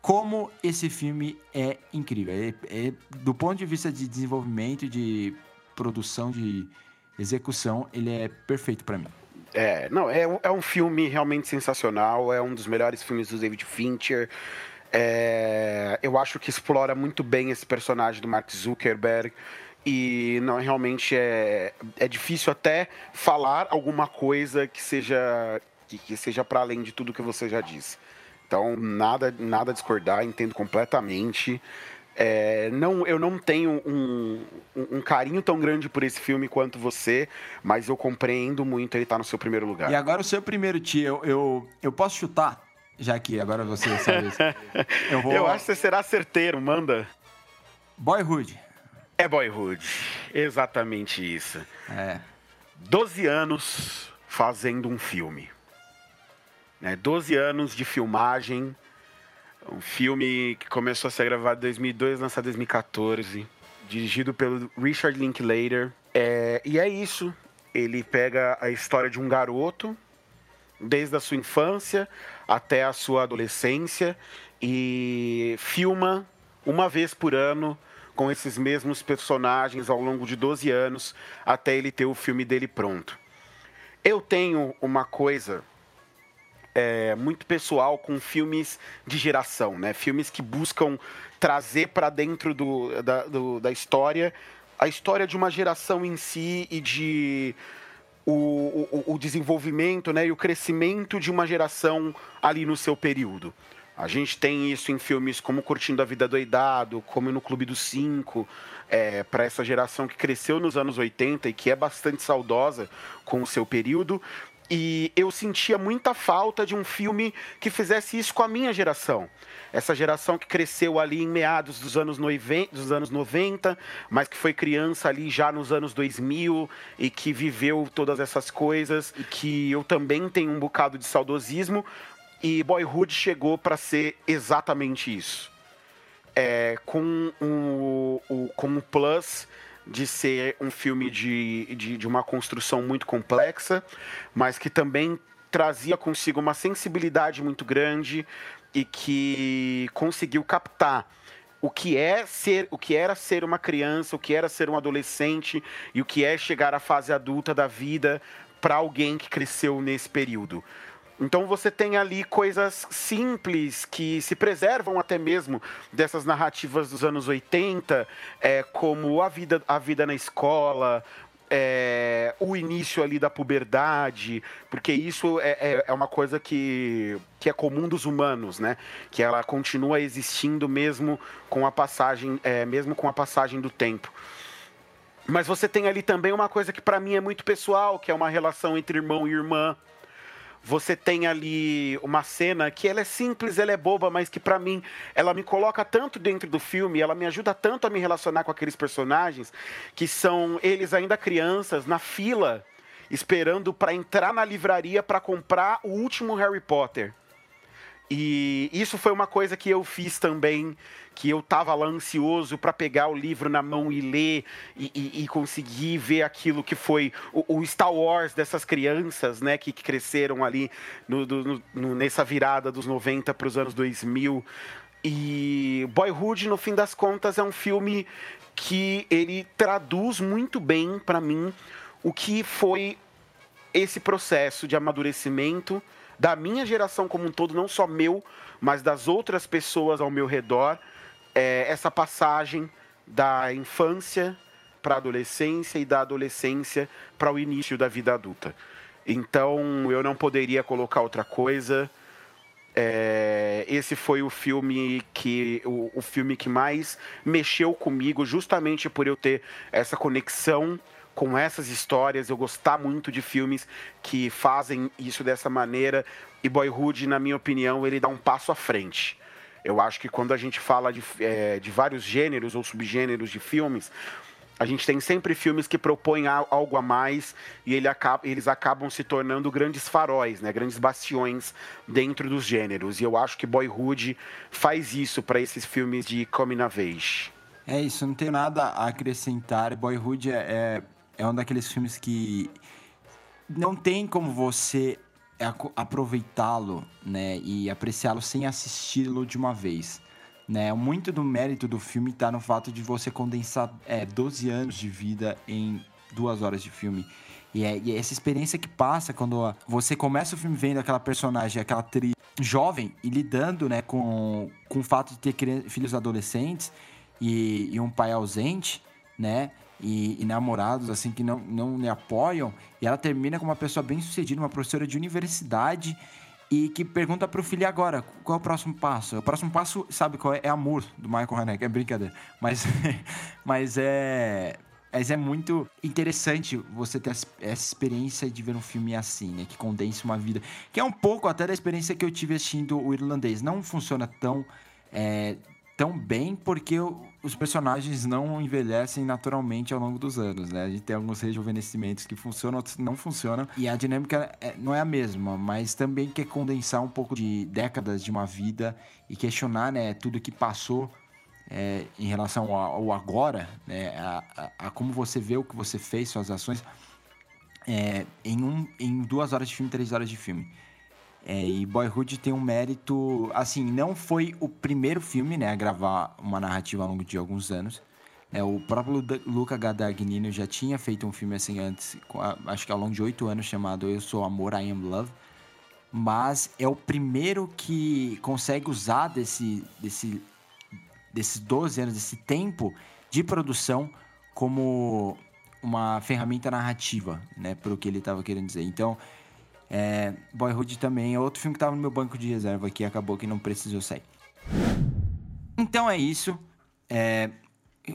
Como esse filme é incrível. É, é, do ponto de vista de desenvolvimento, de produção, de execução, ele é perfeito para mim. É, não, é, é um filme realmente sensacional. É um dos melhores filmes do David Fincher. É, eu acho que explora muito bem esse personagem do Mark Zuckerberg e não realmente é, é difícil até falar alguma coisa que seja que, que seja para além de tudo que você já disse. Então nada nada discordar, entendo completamente. É, não, eu não tenho um, um, um, carinho tão grande por esse filme quanto você, mas eu compreendo muito ele estar tá no seu primeiro lugar. E agora o seu primeiro, tio, eu, eu, eu posso chutar? Já que agora você sabe isso. Eu, vou... eu acho que você será certeiro, manda. Boyhood. É Boyhood. Exatamente isso. É. 12 anos fazendo um filme. Né? 12 anos de filmagem. Um filme que começou a ser gravado em 2002, lançado em 2014. Dirigido pelo Richard Linklater. É, e é isso. Ele pega a história de um garoto, desde a sua infância até a sua adolescência, e filma uma vez por ano com esses mesmos personagens ao longo de 12 anos até ele ter o filme dele pronto. Eu tenho uma coisa é, muito pessoal com filmes de geração, né? Filmes que buscam trazer para dentro do, da, do, da história a história de uma geração em si e de o, o, o, desenvolvimento né, e o crescimento de uma geração ali no seu período. A gente tem isso em filmes como Curtindo a Vida Doidado, como no Clube dos Cinco, é, para essa geração que cresceu nos anos 80 e que é bastante saudosa com o seu período. E eu sentia muita falta de um filme que fizesse isso com a minha geração. Essa geração que cresceu ali em meados dos anos, dos anos 90, mas que foi criança ali já nos anos 2000 e que viveu todas essas coisas. E que eu também tenho um bocado de saudosismo, e Boyhood chegou para ser exatamente isso. É, com um, um, com um plus de ser um filme de, de, de uma construção muito complexa, mas que também trazia consigo uma sensibilidade muito grande e que conseguiu captar o que é ser, o que era ser uma criança, o que era ser um adolescente e o que é chegar à fase adulta da vida para alguém que cresceu nesse período. Então você tem ali coisas simples que se preservam até mesmo dessas narrativas dos anos 80, é, como a vida, a vida na escola, é, o início ali da puberdade, porque isso é, é, é, uma coisa que, que é comum dos humanos, né? Que ela continua existindo mesmo com a passagem, é, mesmo com a passagem do tempo. Mas você tem ali também uma coisa que para mim é muito pessoal, que é uma relação entre irmão e irmã, você tem ali uma cena que ela é simples, ela é boba, mas que para mim ela me coloca tanto dentro do filme, ela me ajuda tanto a me relacionar com aqueles personagens que são eles ainda crianças na fila esperando para entrar na livraria para comprar o último Harry Potter. E isso foi uma coisa que eu fiz também, que eu estava lá ansioso para pegar o livro na mão e ler e, e, e conseguir ver aquilo que foi o, o, Star Wars dessas crianças, né, que, que cresceram ali no, no, nessa virada dos 90 para os anos 2000. E Boyhood, no fim das contas, é um filme que ele traduz muito bem para mim o que foi esse processo de amadurecimento da minha geração como um todo, não só meu, mas das outras pessoas ao meu redor, é, essa passagem da infância para a adolescência e da adolescência para o início da vida adulta. Então, eu não poderia colocar outra coisa. É, esse foi o filme que o, o filme que mais mexeu comigo, justamente por eu ter essa conexão com essas histórias, eu gostar muito de filmes que fazem isso dessa maneira. E Boyhood, na minha opinião, ele dá um passo à frente. Eu acho que quando a gente fala de, é, de vários gêneros ou subgêneros de filmes, A gente tem sempre filmes que propõem algo a mais e ele acaba, eles acabam se tornando grandes faróis, né? grandes bastiões dentro dos gêneros. E eu acho que Boyhood faz isso para esses filmes de coming of age. É isso, não tenho nada a acrescentar. Boyhood é, é, é um daqueles filmes que não tem como você aproveitá-lo né, e apreciá-lo sem assisti-lo de uma vez. Né? Muito do mérito do filme está no fato de você condensar é, 12 anos de vida em duas horas de filme. E é, e é essa experiência que passa quando você começa o filme vendo aquela personagem, aquela atriz jovem e lidando né, com, com o fato de ter filhos adolescentes e, e um pai ausente, né? E, e, namorados assim que não, não lhe apoiam. E ela termina com uma pessoa bem sucedida, uma professora de universidade e que pergunta pro filho agora, qual é o próximo passo? O próximo passo, sabe qual é? É amor, do Michael Haneke, é brincadeira. Mas, mas é... Mas é muito interessante você ter essa experiência de ver um filme assim, né? Que condense uma vida. Que é um pouco até da experiência que eu tive assistindo o irlandês. Não funciona tão é, tão bem porque os personagens não envelhecem naturalmente ao longo dos anos, né? A gente tem alguns rejuvenescimentos que funcionam, outros não funcionam. E a dinâmica é, não é a mesma, mas também quer condensar um pouco de décadas de uma vida e questionar, né, tudo que passou é, em relação ao, agora, né? A, a, a, como você vê o que você fez, suas ações, é, em, um, em duas horas de filme, três horas de filme. É, e Boyhood tem um mérito, assim, não foi o primeiro filme, né, a gravar uma narrativa ao longo de alguns anos. É, o próprio Luca Guadagnino já tinha feito um filme assim antes, acho que ao longo de oito anos, chamado Eu Sou Amor, I Am Love. Mas é o primeiro que consegue usar desse, desse, desses 12 anos, desse tempo de produção como uma ferramenta narrativa, né, para o que ele estava querendo dizer. Então, é, Boyhood também é outro filme que estava no meu banco de reserva que acabou que não precisou sair. Então é isso. É,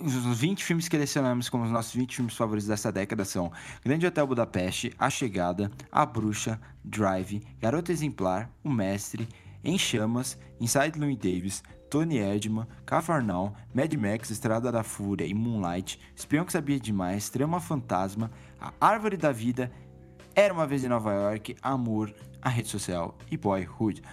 os 20 filmes que selecionamos como os nossos 20 filmes favoritos dessa década são Grande Hotel Budapeste, A Chegada, A Bruxa, Drive, Garota Exemplar, O Mestre, Em Chamas, Inside Louis Davis, Tony Erdman, Cafarnal, Mad Max, Estrada da Fúria e Moonlight, Espião que Sabia Demais, Trama Fantasma, A Árvore da Vida era uma vez em Nova York, Amor, a rede social e Boyhood.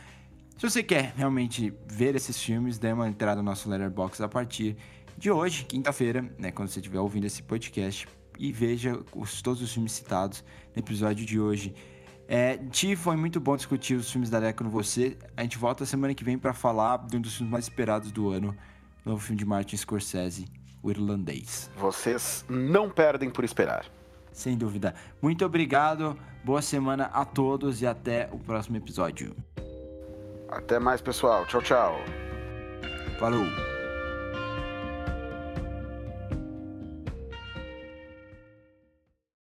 Se você quer realmente ver esses filmes, dê uma entrada no nosso Letterboxd a partir de hoje, quinta-feira, né, quando você estiver ouvindo esse podcast, e veja os, todos os filmes citados no episódio de hoje. É, Ti, foi muito bom discutir os filmes da década com você. A gente volta semana que vem para falar de um dos filmes mais esperados do ano, o novo filme de Martin Scorsese, O Irlandês. Vocês não perdem por esperar. Sem dúvida. Muito obrigado, boa semana a todos e até o próximo episódio. Até mais, pessoal. Tchau, tchau. Falou.